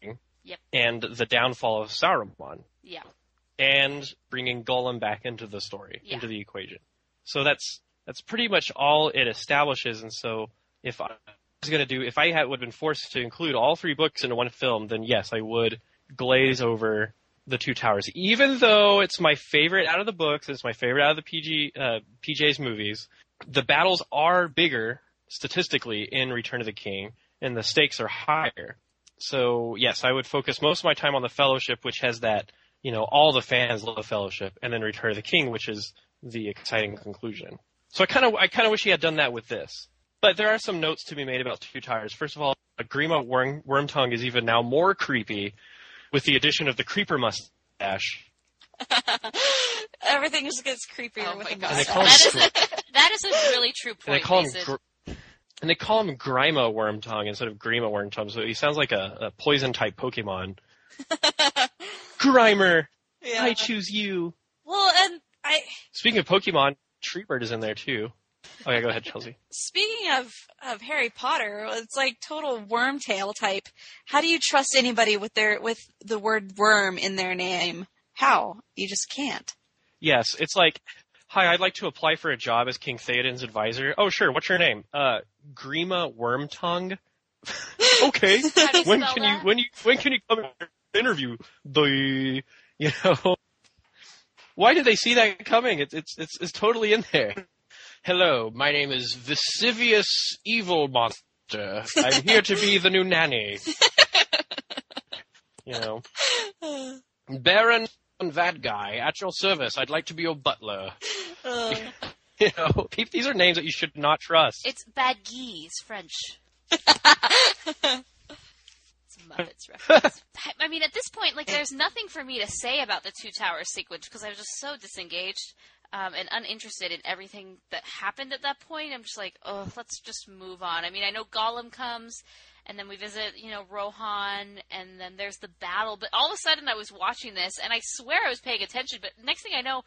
Ring, Yep. and the downfall of Saruman, Yeah. and bringing Gollum back into the story, Yeah. into the equation. So that's that's pretty much all it establishes. And so, if I was going to do, if I had would have been forced to include all three books into one film, then yes, I would glaze over the Two Towers, even though it's my favorite out of the books, it's my favorite out of the PG uh, PJ's movies. The battles are bigger statistically in Return of the King, and the stakes are higher. So yes, I would focus most of my time on the Fellowship, which has that you know all the fans love the Fellowship, and then Return of the King, which is the exciting conclusion. So I kind of I kind of wish he had done that with this. But there are some notes to be made about Two Towers. First of all, Grima Worm, Wormtongue is even now more creepy with the addition of the creeper mustache. Everything just gets creepier Oh with the God. And they call mustache. him, That is Gr- a, that is a really true and they point, call him Mason. Gr- and they call him Grima Wormtongue instead of Grima Wormtongue. So he sounds like a, a poison type Pokemon. Grimer, yeah. I choose you. Well, and I Speaking of Pokemon, Treebeard is in there too. Okay, go ahead, Chelsea. speaking of of Harry Potter, it's like total wormtail type. How do you trust anybody with their with the word worm in their name? How? You just can't. Yes, it's like, hi, I'd like to apply for a job as King Theoden's advisor. Oh, sure. What's your name? Uh, Grima Wormtongue. okay. How do you when can that? you when you when can you come and interview? The you know. Why did they see that coming? It's it's it's, it's totally in there. Hello, my name is Vesuvius Evil Monster. I'm here to be the new nanny. You know, Baron that guy at your service. I'd like to be your butler. Uh, You know, these are names that you should not trust. It's bad geese, French. Muppets reference. I- I mean, at this point, like, there's nothing for me to say about the Two Towers sequence because I was just so disengaged um, and uninterested in everything that happened at that point. I'm just like, oh, let's just move on. I mean, I know Gollum comes, and then we visit, you know, Rohan, and then there's the battle. But all of a sudden, I was watching this, and I swear I was paying attention. But next thing I know,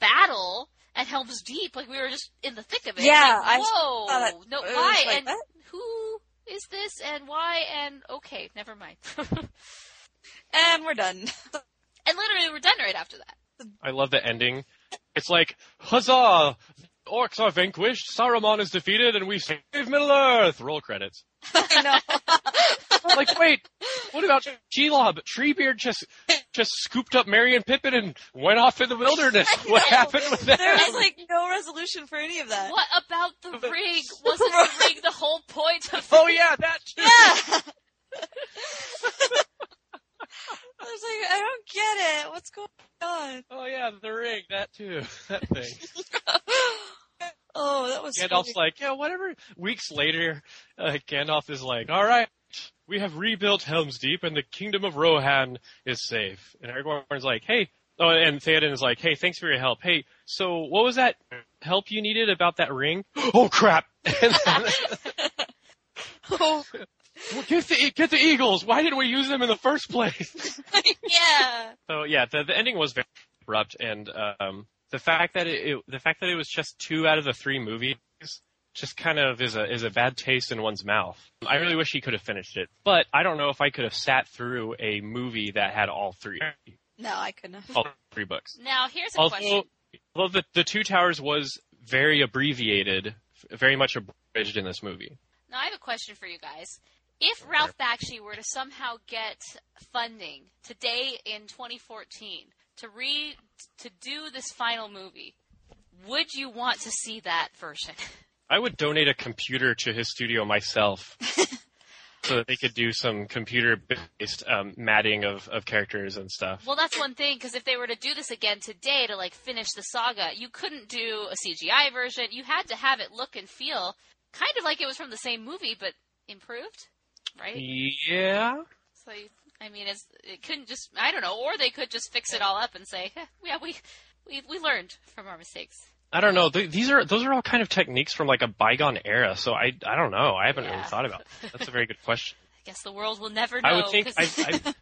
battle at Helm's Deep, like we were just in the thick of it. Yeah, Like, I whoa, saw that. no, why like, and who is this and why and okay, never mind. and and we're done. And literally, we're done right after that. I love the ending. It's like, huzzah! Orcs are vanquished, Saruman is defeated, and we save Middle Earth! Roll credits. I know. like, wait, what about Shelob? Treebeard just just scooped up Merry and Pippin and went off in the wilderness. What happened with that? There was like no resolution for any of that. What about the ring? Wasn't the ring the whole point of? oh yeah, that too. Yeah. I was like, I don't get it. What's going on? Oh yeah, the ring, that too. That thing. Oh, that was Gandalf's funny. like, yeah, whatever. Weeks later, uh, Gandalf is like, all right, we have rebuilt Helm's Deep and the kingdom of Rohan is safe. And Aragorn's like, hey, oh, and Theoden is like, hey, thanks for your help. Hey, so what was that help you needed about that ring? oh crap! Oh, well, get the get the eagles. Why didn't we use them in the first place? yeah. So yeah, the, the ending was very abrupt, and um, the fact that it, it the fact that it was just two out of the three movies just kind of is a is a bad taste in one's mouth. I really wish he could have finished it, but I don't know if I could have sat through a movie that had all three No, I couldn't have. all three books. Now here's a Also, question. Although the the Two Towers was very abbreviated, very much abridged in this movie. Now I have a question for you guys. If Ralph Bakshi were to somehow get funding today in 2014 to re to do this final movie, would you want to see that version? I would donate a computer to his studio myself. so that they could do some computer-based um, matting of, of characters and stuff. Well, that's one thing because if they were to do this again today to like finish the saga, you couldn't do a CGI version. You had to have it look and feel kind of like it was from the same movie, but improved, right? Yeah. So, you, I mean, it's, it couldn't just, I don't know, or they could just fix it all up and say, eh, yeah, we, we, we learned from our mistakes. I don't know. Th- These are those are all kind of techniques from like a bygone era. So I I don't know. I haven't Yeah. really thought about. It. That's a very good question. I guess the world will never know. I would think I, 'cause- I,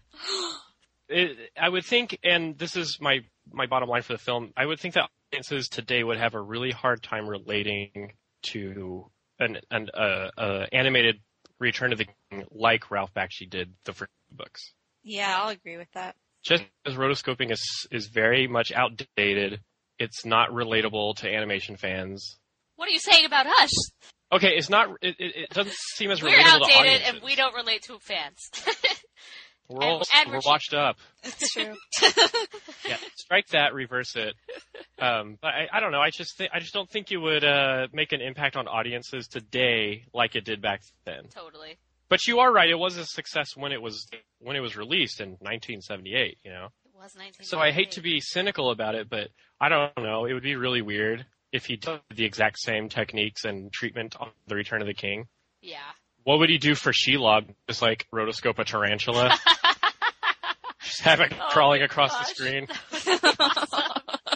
it, I would think, and this is my my bottom line for the film. I would think that audiences today would have a really hard time relating to an an uh, uh, animated Return of the King like Ralph Bakshi did the first books. Yeah, I'll agree with that. Just as rotoscoping is is very much outdated. It's not relatable to animation fans. what are you saying about us? Okay, it's not. It, it, it doesn't seem as We're relatable to outdated audiences. and we don't relate to fans. We're all and- and we're we're washed up. It's true. Yeah, strike that, reverse it. Um, but I, I don't know. I just think I just don't think you would uh, make an impact on audiences today like it did back then. totally. But you are right. It was a success when it was when it was released in 1978. You know. It was 19. So I hate to be cynical about it, but I don't know. It would be really weird if he did the exact same techniques and treatment on The Return of the King. Yeah. What would he do for Shelob? Just like rotoscope a tarantula? Just have it Oh crawling my across gosh. the screen?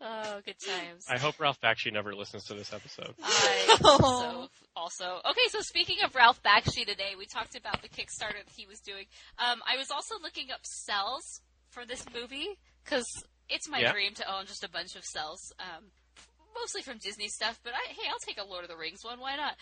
Oh, good times. I hope Ralph Bakshi never listens to this episode. I also also okay. So speaking of Ralph Bakshi today, we talked about the Kickstarter that he was doing. Um, I was also looking up cells for this movie because it's my Yeah. dream to own just a bunch of cells, um, mostly from Disney stuff. But I, hey, I'll take a Lord of the Rings one. Why not?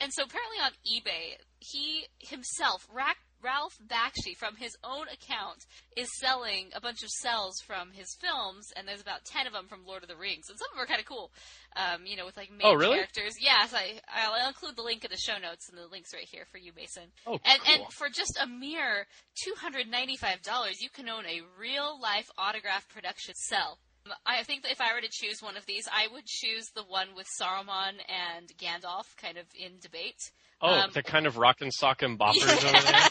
And so apparently on eBay, he himself, Ra- Ralph Bakshi, from his own account, is selling a bunch of cells from his films, and there's about ten of them from Lord of the Rings, and some of them are kind of cool. Um, you know, with like main Oh, really? characters. Yes, I I'll, include the link in the show notes, and the links right here for you, Mason. Oh, And cool. and for just a mere two hundred ninety five dollars, you can own a real life autograph production cell. Um, I think that if I were to choose one of these, I would choose the one with Saruman and Gandalf, kind of in debate. oh, um, the kind of rock and sock and boppers over there.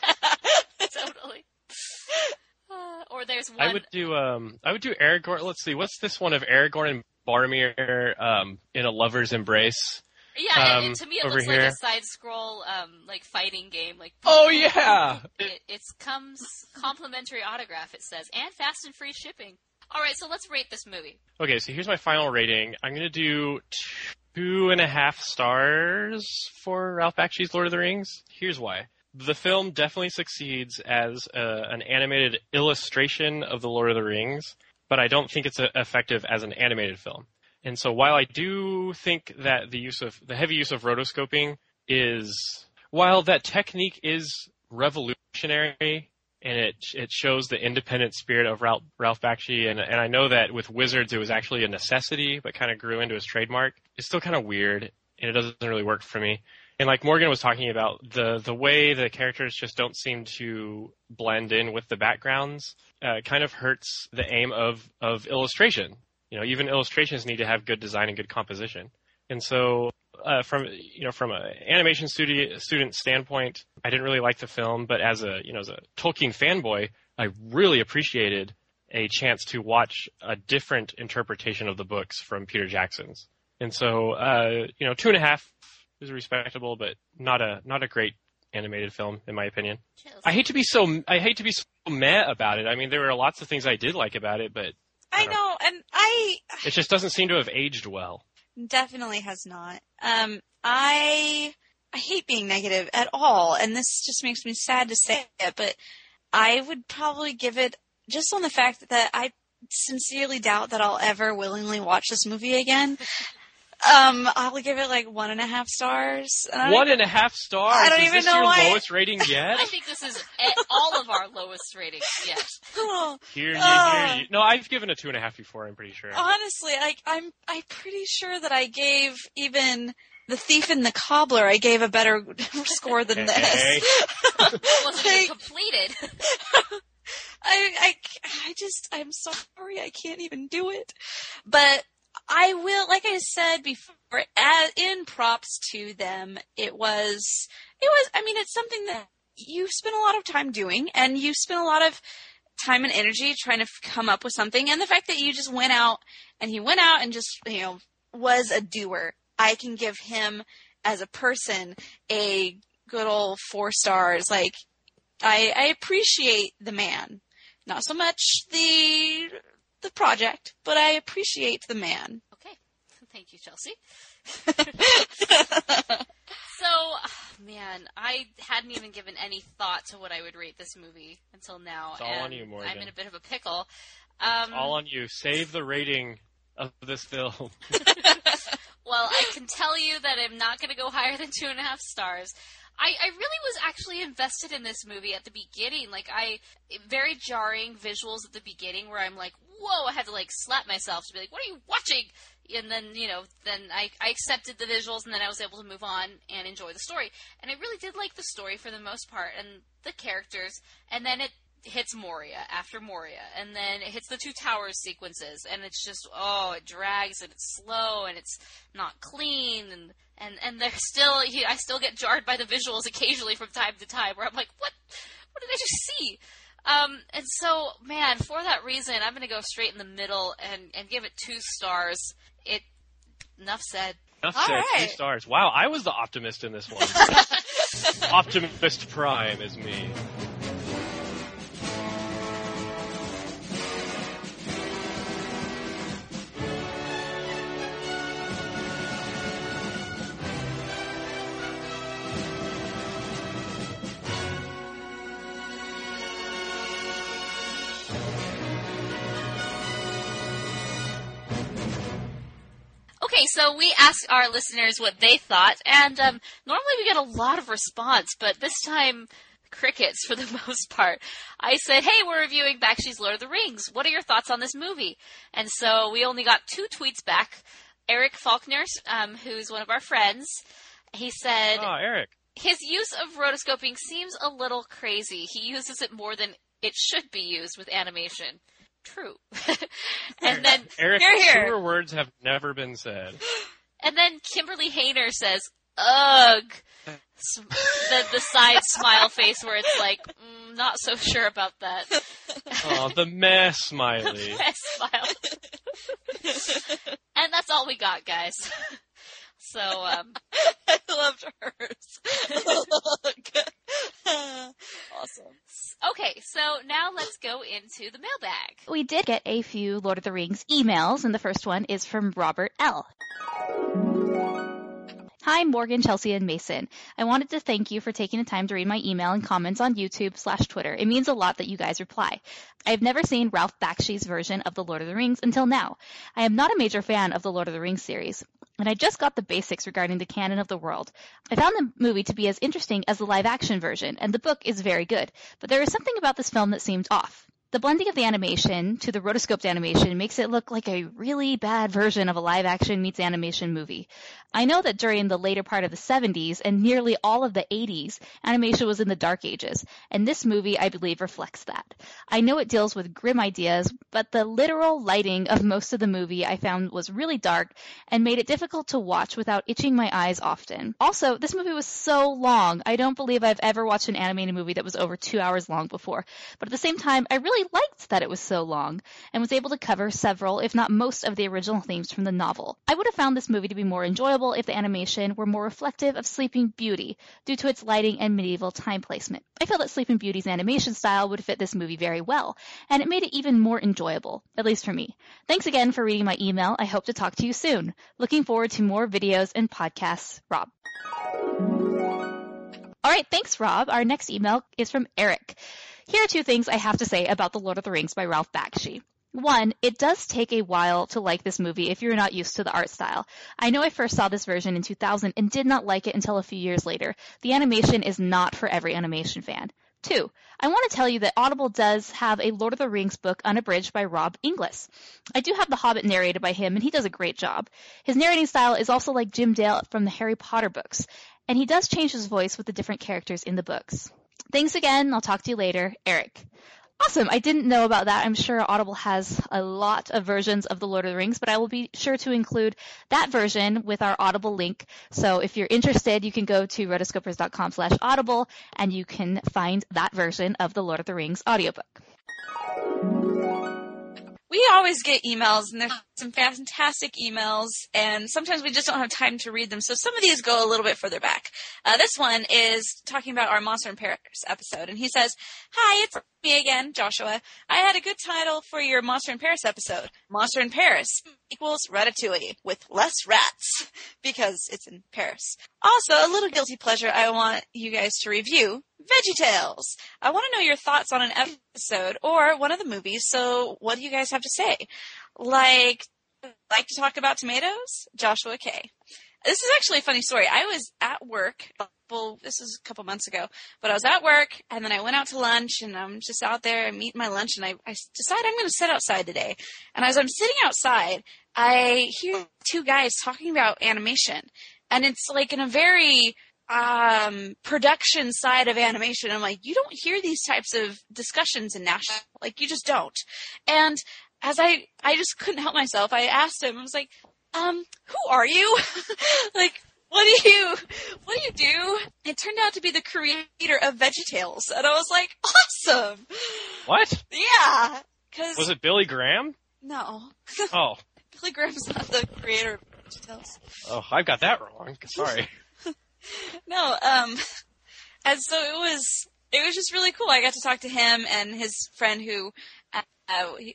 Totally. Or there's one. I would do um I would do Aragorn. Let's see, what's this one of Aragorn and Boromir um in a lover's embrace? yeah, and- um, and to me it over looks like a side scroll, um, like fighting game. Like Oh yeah. It, it comes complimentary autograph. It says and fast and free shipping. All right, so let's rate this movie. Okay, so here's my final rating. I'm gonna do two and a half stars for Ralph Bakshi's Lord of the Rings. Here's why. The film definitely succeeds as a, an animated illustration of the Lord of the Rings, but I don't think it's uh effective as an animated film. And so while I do think that the use of the heavy use of rotoscoping is while that technique is revolutionary and it it shows the independent spirit of Ralph, Ralph Bakshi and and I know that with Wizards it was actually a necessity but kind of grew into his trademark. It's still kind of weird and it doesn't really work for me. And like Morgan was talking about the the way the characters just don't seem to blend in with the backgrounds uh, kind of hurts the aim of of illustration. You know, even illustrations need to have good design and good composition. And so uh, from you know from an animation student standpoint, I didn't really like the film, but as a you know as a Tolkien fanboy, I really appreciated a chance to watch a different interpretation of the books from Peter Jackson's. And so uh, you know two and a half is respectable, but not a not a great animated film in my opinion. Chills. I hate to be so I hate to be so meh about it. I mean, there were lots of things I did like about it, but I know, and I it just doesn't seem to have aged well. definitely has not. Um, I I hate being negative at all, and this just makes me sad to say it, but I would probably give it just on the fact that I sincerely doubt that I'll ever willingly watch this movie again. Um, I'll give it like one and a half stars. And I don't One even- and a half stars. I don't Is even this know your why- lowest rating yet? I think this is all of our lowest ratings yet. Oh, Here you, Ah. here you. No, I've given a two and a half before. I'm pretty sure. honestly, I, I'm I'm pretty sure that I gave even the thief and the cobbler. I gave a better score than this. It wasn't Like, completed. I, I, I just, I'm sorry, I can't even do it. But I will, like I said before, as, in props to them, it was, it was, I mean, it's something that you spent a lot of time doing, and you spent a lot of time and energy trying to come up with something, and the fact that you just went out, and he went out and just, you know, was a doer. I can give him, as a person, a good old four stars. Like, I, I appreciate the man. Not so much the the project, but I appreciate the man. Okay. Thank you, Chelsea. So, man, I hadn't even given any thought to what I would rate this movie until now. It's all on you, Morgan. I'm in a bit of a pickle. Um, All on you. Save the rating of this film. Well, I can tell you that I'm not going to go higher than two and a half stars. I, I really was actually invested in this movie at the beginning. Like, I very jarring visuals at the beginning where I'm like, "Whoa!" I had to like slap myself to be like, "What are you watching?" And then you know, then I, I accepted the visuals, and then I was able to move on and enjoy the story. And I really did like the story for the most part, and the characters. And then it hits Moria after Moria, and then it hits the two towers sequences, and it's just oh, it drags and it's slow and it's not clean, and and and they're still I still get jarred by the visuals occasionally from time to time, where I'm like, what what did I just see? Um, and so, man, for that reason, I'm going to go straight in the middle and and give it two stars. It enough said. Enough All said. right. Two stars. Wow, I was the optimist in this one. Optimist Prime is me. Okay, so we asked our listeners what they thought, and um, normally we get a lot of response, but this time crickets for the most part. I said, "Hey, we're reviewing Bakshi's Lord of the Rings. What are your thoughts on this movie?" And so we only got two tweets back. Eric Faulkner, um, who's one of our friends, he said, Oh, Eric. his use of rotoscoping seems a little crazy. He uses it more than it should be used with animation. True. and then Eric, Hear, hear. truer words have never been said. and then Kimberly Hayner says, "Ugh." The the side smile face where it's like, mm, not so sure about that. Oh, the mess smiley. mess smile. and that's all we got, guys. So, um, I loved hers. awesome. okay, so now let's go into the mailbag. We did get a few Lord of the Rings emails, and the first one is from Robert L. Hi, Morgan, Chelsea, and Mason. I wanted to thank you for taking the time to read my email and comments on YouTube slash Twitter. It means a lot that you guys reply. I've never seen Ralph Bakshi's version of The Lord of the Rings until now. I am not a major fan of the Lord of the Rings series, and I just got the basics regarding the canon of the world. I found the movie to be as interesting as the live action version, and the book is very good, but there is something about this film that seemed off. The blending of the animation to the rotoscoped animation makes it look like a really bad version of a live action meets animation movie. I know that during the later part of the 70s and nearly all of the 80s, animation was in the dark ages, and this movie, I believe, reflects that. I know it deals with grim ideas, but the literal lighting of most of the movie I found was really dark and made it difficult to watch without itching my eyes often. Also, this movie was so long. I don't believe I've ever watched an animated movie that was over two hours long before. But at the same time, I really liked that it was so long and was able to cover several, if not most, of the original themes from the novel. I would have found this movie to be more enjoyable if the animation were more reflective of Sleeping Beauty due to its lighting and medieval time placement. I feel that Sleeping Beauty's animation style would fit this movie very well, and it made it even more enjoyable, at least for me. Thanks again for reading my email. I hope to talk to you soon. Looking forward to more videos and podcasts. Rob. All right, thanks, Rob. Our next email is from Eric. Here are two things I have to say about The Lord of the Rings by Ralph Bakshi. One, it does take a while to like this movie if you're not used to the art style. I know I first saw this version in 2000 and did not like it until a few years later. The animation is not for every animation fan. Two, I want to tell you that Audible does have a Lord of the Rings book unabridged by Rob Inglis. I do have The Hobbit narrated by him, and he does a great job. His narrating style is also like Jim Dale from the Harry Potter books, and he does change his voice with the different characters in the books. Thanks again. I'll talk to you later. Eric. Awesome. I didn't know about that. I'm sure Audible has a lot of versions of The Lord of the Rings, but I will be sure to include that version with our Audible link. So if you're interested, you can go to rotoscopers.com slash audible and you can find that version of The Lord of the Rings audiobook. We always get emails, and there's some fantastic emails, and sometimes we just don't have time to read them. So some of these go a little bit further back. Uh, this one is talking about our Monster in Paris episode, and he says, "Hi, it's me again, Joshua. I had a good title for your Monster in Paris episode. Monster in Paris equals Ratatouille with less rats because it's in Paris. Also, a little guilty pleasure I want you guys to review VeggieTales. I want to know your thoughts on an episode or one of the movies. So, what do you guys have to say? Like, like to talk about tomatoes? Joshua K. This is actually a funny story. I was at work. Well, this was a couple months ago, but I was at work and then I went out to lunch and I'm just out there and eating my lunch and I, I decided I'm going to sit outside today. And as I'm sitting outside, I hear two guys talking about animation and it's like in a very um, production side of animation. I'm like, you don't hear these types of discussions in Nashville. Like, you just don't. And as I, I just couldn't help myself. I asked him, I was like, um, who are you? like, what do you, what do you do? It turned out to be the creator of VeggieTales. And I was like, awesome. What? Yeah. Cause. Was it Billy Graham? No. Oh. Billy Graham's not the creator of VeggieTales. Oh, I've got that wrong. Sorry. no, um, and so it was, it was just really cool. I got to talk to him and his friend who, uh,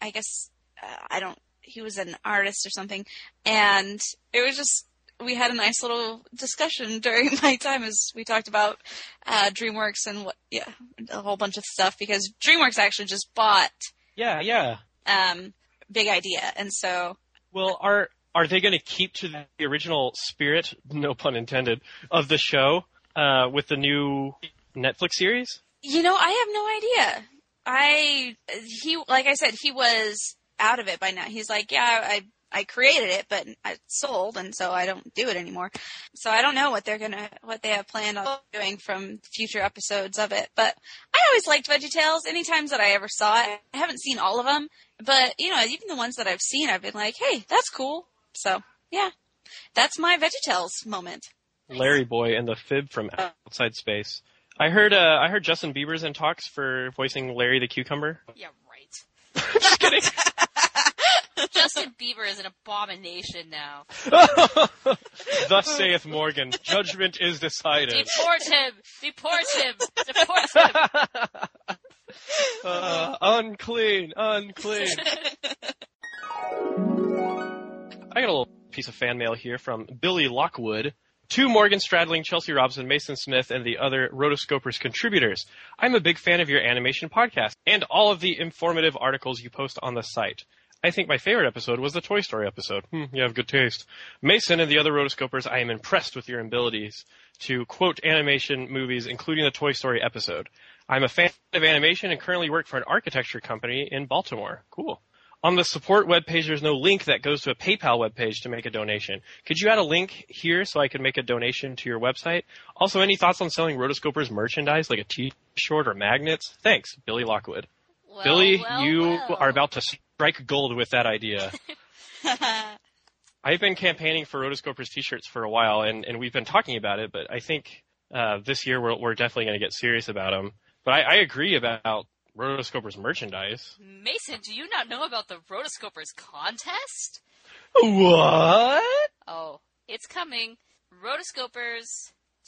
I guess, uh, I don't, he was an artist or something, and it was just, we had a nice little discussion during my time as we talked about, uh, DreamWorks and what, yeah, a whole bunch of stuff because DreamWorks actually just bought, Yeah, yeah. um, Big Idea, and so, Well, are are they going to keep to the original spirit, no pun intended, of the show uh, with the new Netflix series? You know, I have no idea. I he like I said, he was out of it by now. He's like, yeah, I I created it, but I sold, and so I don't do it anymore. So I don't know what they're gonna what they have planned on doing from future episodes of it. But I always liked VeggieTales. Any times that I ever saw it, I haven't seen all of them, but you know, even the ones that I've seen, I've been like, hey, that's cool. So yeah, that's my VeggieTales moment. Larry Boy and the Fib from Outside Space. I heard uh, I heard Justin Bieber's in talks for voicing Larry the Cucumber. Yeah, right. Just kidding. Justin Bieber is an abomination now. Thus saith Morgan, judgment is decided. Deport him! Deport him! Deport him! Uh, unclean, unclean. I got a little piece of fan mail here from Billy Lockwood. To Morgan Stradling, Chelsea Robson, Mason Smith, and the other Rotoscopers contributors. I'm a big fan of your animation podcast and all of the informative articles you post on the site. I think my favorite episode was the Toy Story episode. Hmm, you have good taste. Mason and the other Rotoscopers, I am impressed with your abilities to quote animation movies, including the Toy Story episode. I'm a fan of animation and currently work for an architecture company in Baltimore. Cool. On the support webpage, there's no link that goes to a PayPal webpage to make a donation. Could you add a link here so I can make a donation to your website? Also, any thoughts on selling Rotoscopers merchandise like a t-shirt or magnets? Thanks, Billy Lockwood. Well, Billy, well, you well. are about to strike gold with that idea. I've been campaigning for Rotoscopers t-shirts for a while, and, and we've been talking about it, but I think uh, this year we're, we're definitely going to get serious about them. But I, I agree about Rotoscopers merchandise. Mason, do you not know about the Rotoscopers contest? What? Oh, it's coming. Rotoscopers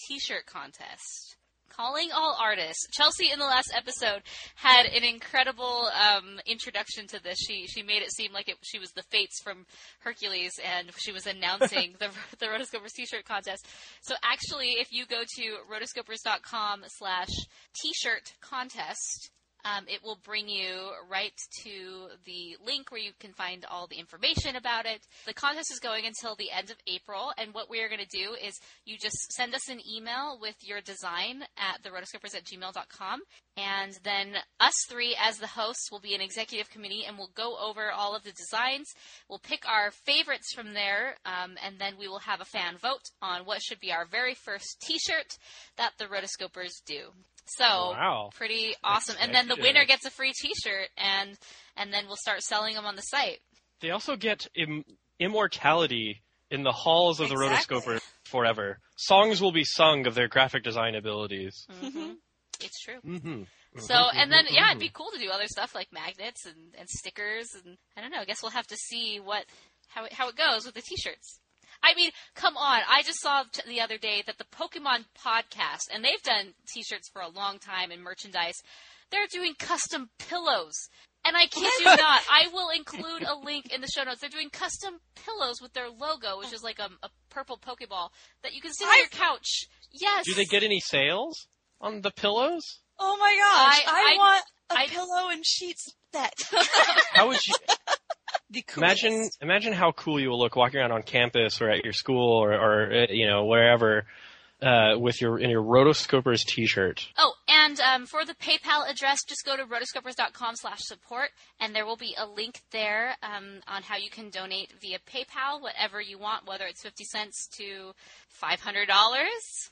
t-shirt contest. Calling all artists. Chelsea in the last episode had an incredible um, introduction to this. She she made it seem like it, she was the Fates from Hercules, and she was announcing the the Rotoscopers t-shirt contest. So actually, if you go to rotoscopers.com slash t-shirt contest, Um, it will bring you right to the link where you can find all the information about it. The contest is going until the end of April, and what we are going to do is you just send us an email with your design at therotoscopers at gmail.com, and then us three as the hosts will be an executive committee, and we'll go over all of the designs. We'll pick our favorites from there, um, and then we will have a fan vote on what should be our very first T-shirt that the rotoscopers do. So Wow. pretty awesome. And then the winner gets a free T-shirt, and and then we'll start selling them on the site. They also get Im- immortality in the halls of the Exactly. rotoscoper forever. Songs will be sung of their graphic design abilities. hmm It's true. Mm-hmm. So, and then yeah, it'd be cool to do other stuff like magnets and, and stickers, and I don't know. I guess we'll have to see what how it, how it goes with the T-shirts. I mean, come on! I just saw t- the other day that the Pokemon podcast, and they've done T-shirts for a long time and merchandise. They're doing custom pillows, and I kid you not, I will include a link in the show notes. They're doing custom pillows with their logo, which is like a, a purple Pokeball that you can sit on your couch. Yes. Do they get any sales on the pillows? Oh my gosh! I- I, I- want a I- pillow and sheets set. How would you the coolest. imagine? Imagine how cool you will look walking around on campus or at your school or, or uh, you know wherever uh, with your in your rotoscopers T-shirt. Oh, and um, for the PayPal address, just go to rotoscopers.com slash support, and there will be a link there um, on how you can donate via PayPal, whatever you want, whether it's 50 cents to $500.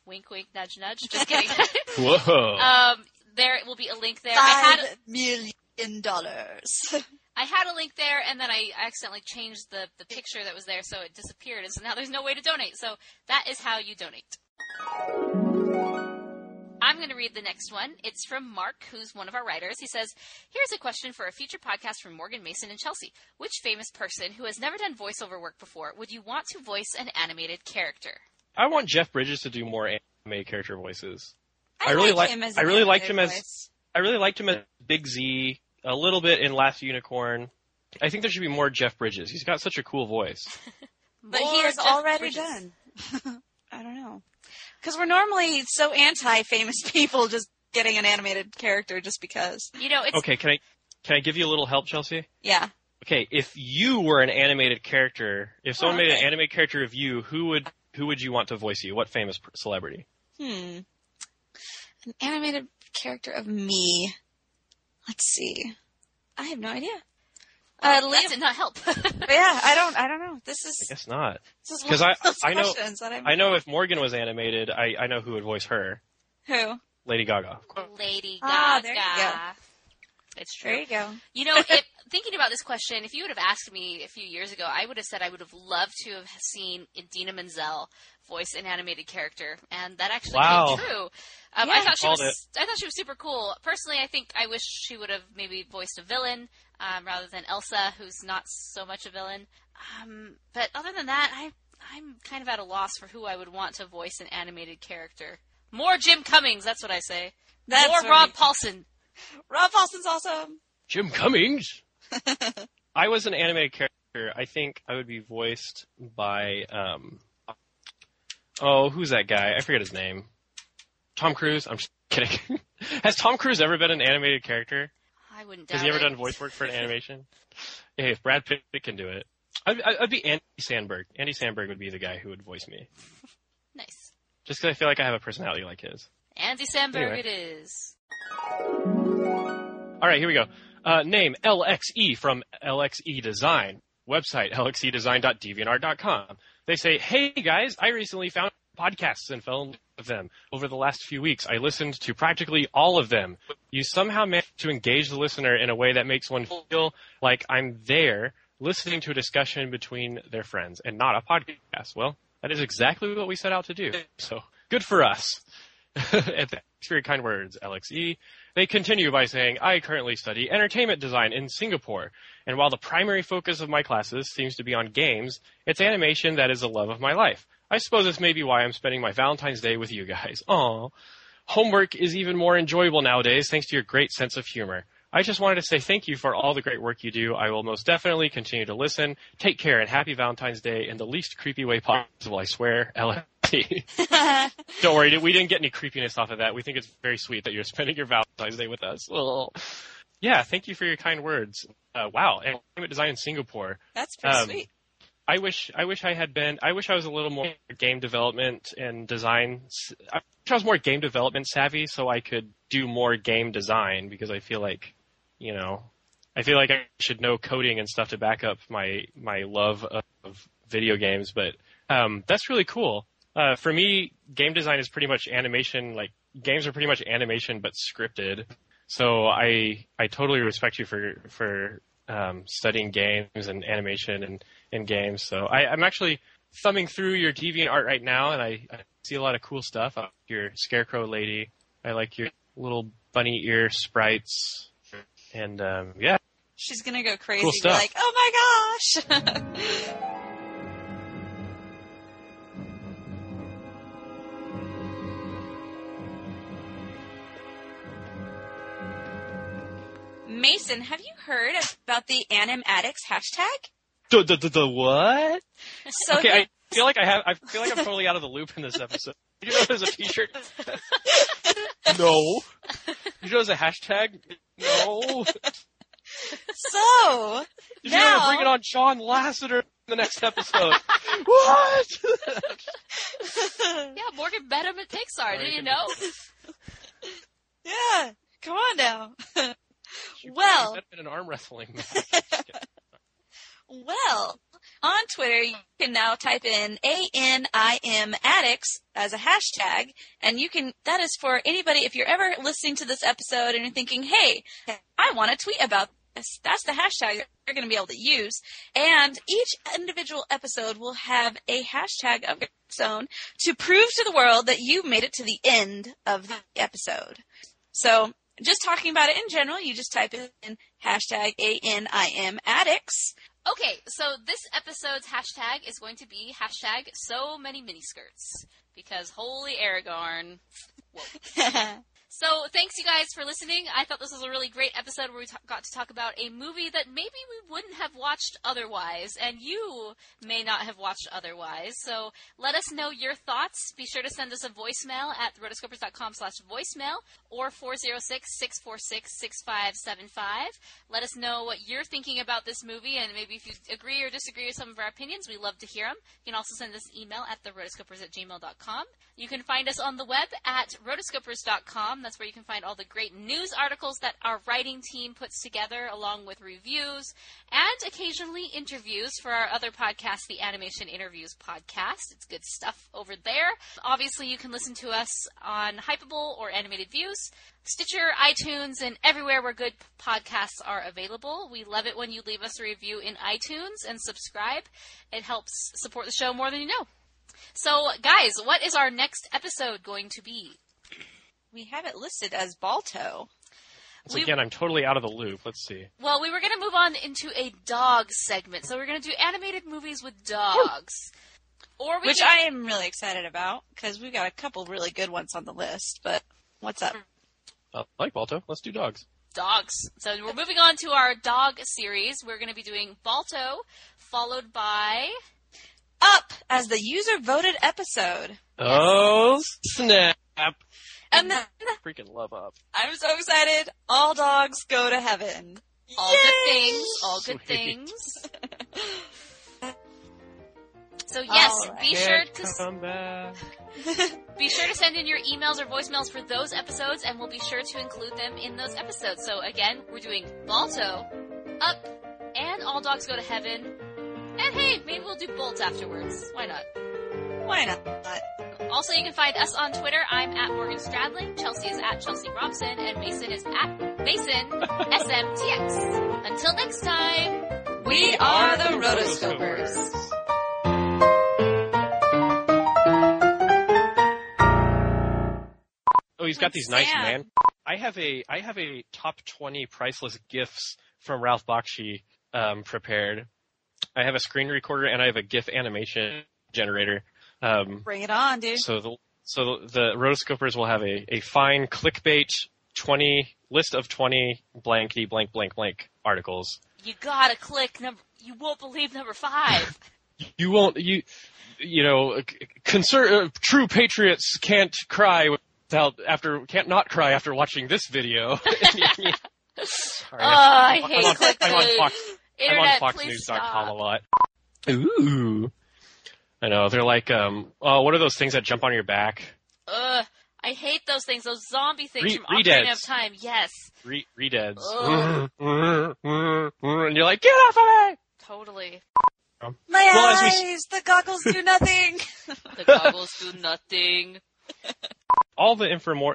Wink, wink, nudge, nudge. Just kidding. Whoa! um, there will be a link there. I had, Five million dollars. I had a link there, and then I accidentally changed the, the picture that was there, so it disappeared, and so now there's no way to donate. So that is how you donate. I'm going to read the next one. It's from Mark, who's one of our writers. He says, Here's a question for a future podcast from Morgan Mason and Chelsea. Which famous person who has never done voiceover work before would you want to voice an animated character? I want Jeff Bridges to do more anime character voices. I, I really like like- him as I really liked animated him as- I really liked him as Big Z, a little bit in Last Unicorn. I think there should be more Jeff Bridges. He's got such a cool voice. But More he is Jeff already Bridges. done. I don't know. Because we're normally so anti-famous people just getting an animated character just because. You know, it's Okay, can I can I give you a little help, Chelsea? Yeah. Okay, if you were an animated character, if someone Oh, made an animated character of you, who would who would you want to voice you? What famous celebrity? Hmm. An animated character of me. Let's see. I have no idea. Uh, that Liam. did not help. But yeah, I don't. I don't know. This is. I guess not. this is 'Cause one I- I know- I'm, I know if Morgan was animated, I, I know who would voice her. who. Lady Gaga. Lady Gaga. Ah, there you go. It's true. There you go. You know, if, thinking about this question, if you would have asked me a few years ago, I would have said I would have loved to have seen Idina Menzel voice an animated character, and that actually Wow. came true. Um, Yeah. I thought she Called was. I thought she was super cool. Personally, I think I wish she would have maybe voiced a villain um, rather than Elsa, who's not so much a villain. Um, but other than that, I I'm kind of at a loss for who I would want to voice an animated character. More Jim Cummings, that's what I say. That's More Rob we- Paulsen. Rob Paulsen's awesome. Jim Cummings. I was an animated character. I think I would be voiced by um Oh, who's that guy? I forget his name. Tom Cruise? I'm just kidding. Has Tom Cruise ever been an animated character? I wouldn't doubt Has he ever it. done voice work for an animation? hey, if Brad Pitt can do it. I'd, I'd I'd be Andy Samberg. Andy Samberg would be the guy who would voice me. Nice. Just because I feel like I have a personality like his. Andy Samberg, Anyway. it is. All right, here we go. Uh, name LXE from LXE Design. Website lxedesign.deviantart.com. They say, "Hey guys, I recently found podcasts and fell in love with them. Over the last few weeks, I listened to practically all of them. You somehow managed to engage the listener in a way that makes one feel like I'm there, listening to a discussion between their friends and not a podcast. Well, that is exactly what we set out to do. So good for us." thanks for your kind words, LXE. They continue by saying, I currently study entertainment design in Singapore, and while the primary focus of my classes seems to be on games, it's animation that is the love of my life. I suppose this may be why I'm spending my Valentine's Day with you guys. Aww. Homework is even more enjoyable nowadays thanks to your great sense of humor. I just wanted to say thank you for all the great work you do. I will most definitely continue to listen. Take care and happy Valentine's Day in the least creepy way possible, I swear. Creepy. Don't worry, we didn't get any creepiness off of that. We think it's very sweet that you're spending your Valentine's Day with us. Well, yeah, thank you for your kind words. Uh, wow, entertainment design in Singapore. That's pretty Um, sweet. I wish I wish I had been. I wish I was a little more game development and design. I wish I was more game development savvy, so I could do more game design. Because I feel like, you know, I feel like I should know coding and stuff to back up my my love of, of video games. But um, that's really cool. Uh, for me, game design is pretty much animation. Like games are pretty much animation but scripted. So I I totally respect you for for um, studying games and animation and, and games. So I, I'm actually thumbing through your deviant art right now, and I, I see a lot of cool stuff. Like your scarecrow lady. I like your little bunny ear sprites, and um, yeah, She's gonna go crazy. Cool be stuff. like, oh my gosh. Mason, have you heard about the Anim Addicts hashtag? the the, the, the what? So okay, the- I feel like I have. I feel like I'm totally out of the loop in this episode. Did you know there's a T-shirt? no. Did you know there's a hashtag? No. so Did you know we're Now- bringing on Sean Lasseter in the next episode? what? Yeah, Morgan met him at Pixar. Did you know? yeah, come on now. Well- Better than an arm wrestling match. Well, on Twitter, you can now type in A-N-I-M addicts as a hashtag, and you can, that is for anybody, if you're ever listening to this episode and you're thinking, hey, I want to tweet about this, that's the hashtag you're going to be able to use. And each individual episode will have a hashtag of its own to prove to the world that you made it to the end of the episode. So, just talking about it in general, you just type in hashtag A-N-I-M addicts. Okay, so this episode's hashtag is going to be hashtag so many miniskirts. Because holy Aragorn. So thanks you guys for listening. I thought this was a really great episode where we ta- got to talk about a movie that maybe we wouldn't have watched otherwise, and you may not have watched otherwise. So let us know your thoughts. Be sure to send us a voicemail at rotoscopers.com slash voicemail or 406-646-6575. Let us know what you're thinking about this movie, and maybe if you agree or disagree with some of our opinions, we love to hear them. You can also send us an email at therotoscopers at gmail.com. You can find us on the web at rotoscopers.com. That's where you can find all the great news articles that our writing team puts together, along with reviews and occasionally interviews for our other podcast, the Animation Interviews Podcast. It's good stuff over there. Obviously, you can listen to us on Hypable or Animated Views, Stitcher, iTunes, and everywhere where good podcasts are available. We love it when you leave us a review in iTunes and subscribe. It helps support the show more than you know. So, guys, what is our next episode going to be? We have it listed as Balto. So again, I'm totally out of the loop. Let's see. Well, we were going to move on into a dog segment, so we're going to do animated movies with dogs. Or we Which can- I am really excited about because we've got a couple really good ones on the list. But what's up? Uh, I like Balto. Let's do dogs. dogs. So we're moving on to our dog series. We're going to be doing Balto, followed by Up as the user voted episode. Oh snap! And then Freaking love up. I'm so excited. All dogs go to heaven. All Yay! Good Things. All Good Sweet. Things. So yes, right. be sure to come back. be sure to send in your emails or voicemails for those episodes, and we'll be sure to include them in those episodes. So again, we're doing Balto, Up, and All Dogs Go to Heaven. And hey, maybe we'll do Bolt afterwards. Why not? Why not? Also, you can find us on Twitter. I'm at Morgan Stradling. Chelsea is at Chelsea Robson, and Mason is at Mason SMTX. Until next time. We are the Rotoscopers. Oh, he's got these nice Sam. man. I have a I have a top twenty priceless gifts from Ralph Bakshi um, prepared. I have a screen recorder and I have a GIF animation generator. Um, Bring it on, dude. so the so the rotoscopers will have a, a fine clickbait twenty list of twenty blankety blank blank blank articles. You gotta click number. You won't believe number five. You won't you you know, conser- uh, true patriots can't cry without after can't not cry after watching this video. Sorry, Oh, I I'm hate on, I'm on clickbait. Fox, I'm Internet, on please FoxNews.com stop. a lot. Ooh, I know they're like, um, oh, what are those things that jump on your back? Ugh, I hate those things. Those zombie things Re- from Ocarina Redeads. of Time. Yes, Re- Redeads, and you're like, get off of me! totally. My Well, as we eyes, the goggles do nothing. The goggles do nothing. All the infomor.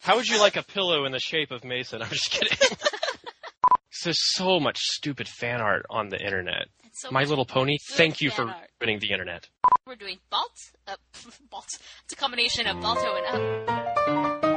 How would you like a pillow in the shape of Mason? I'm just kidding. There's so much stupid fan art on the internet. So My Little Pony, thank you for art. Ruining the internet. We're doing Balt. Uh, Balt. It's a combination of Balto and. Uh,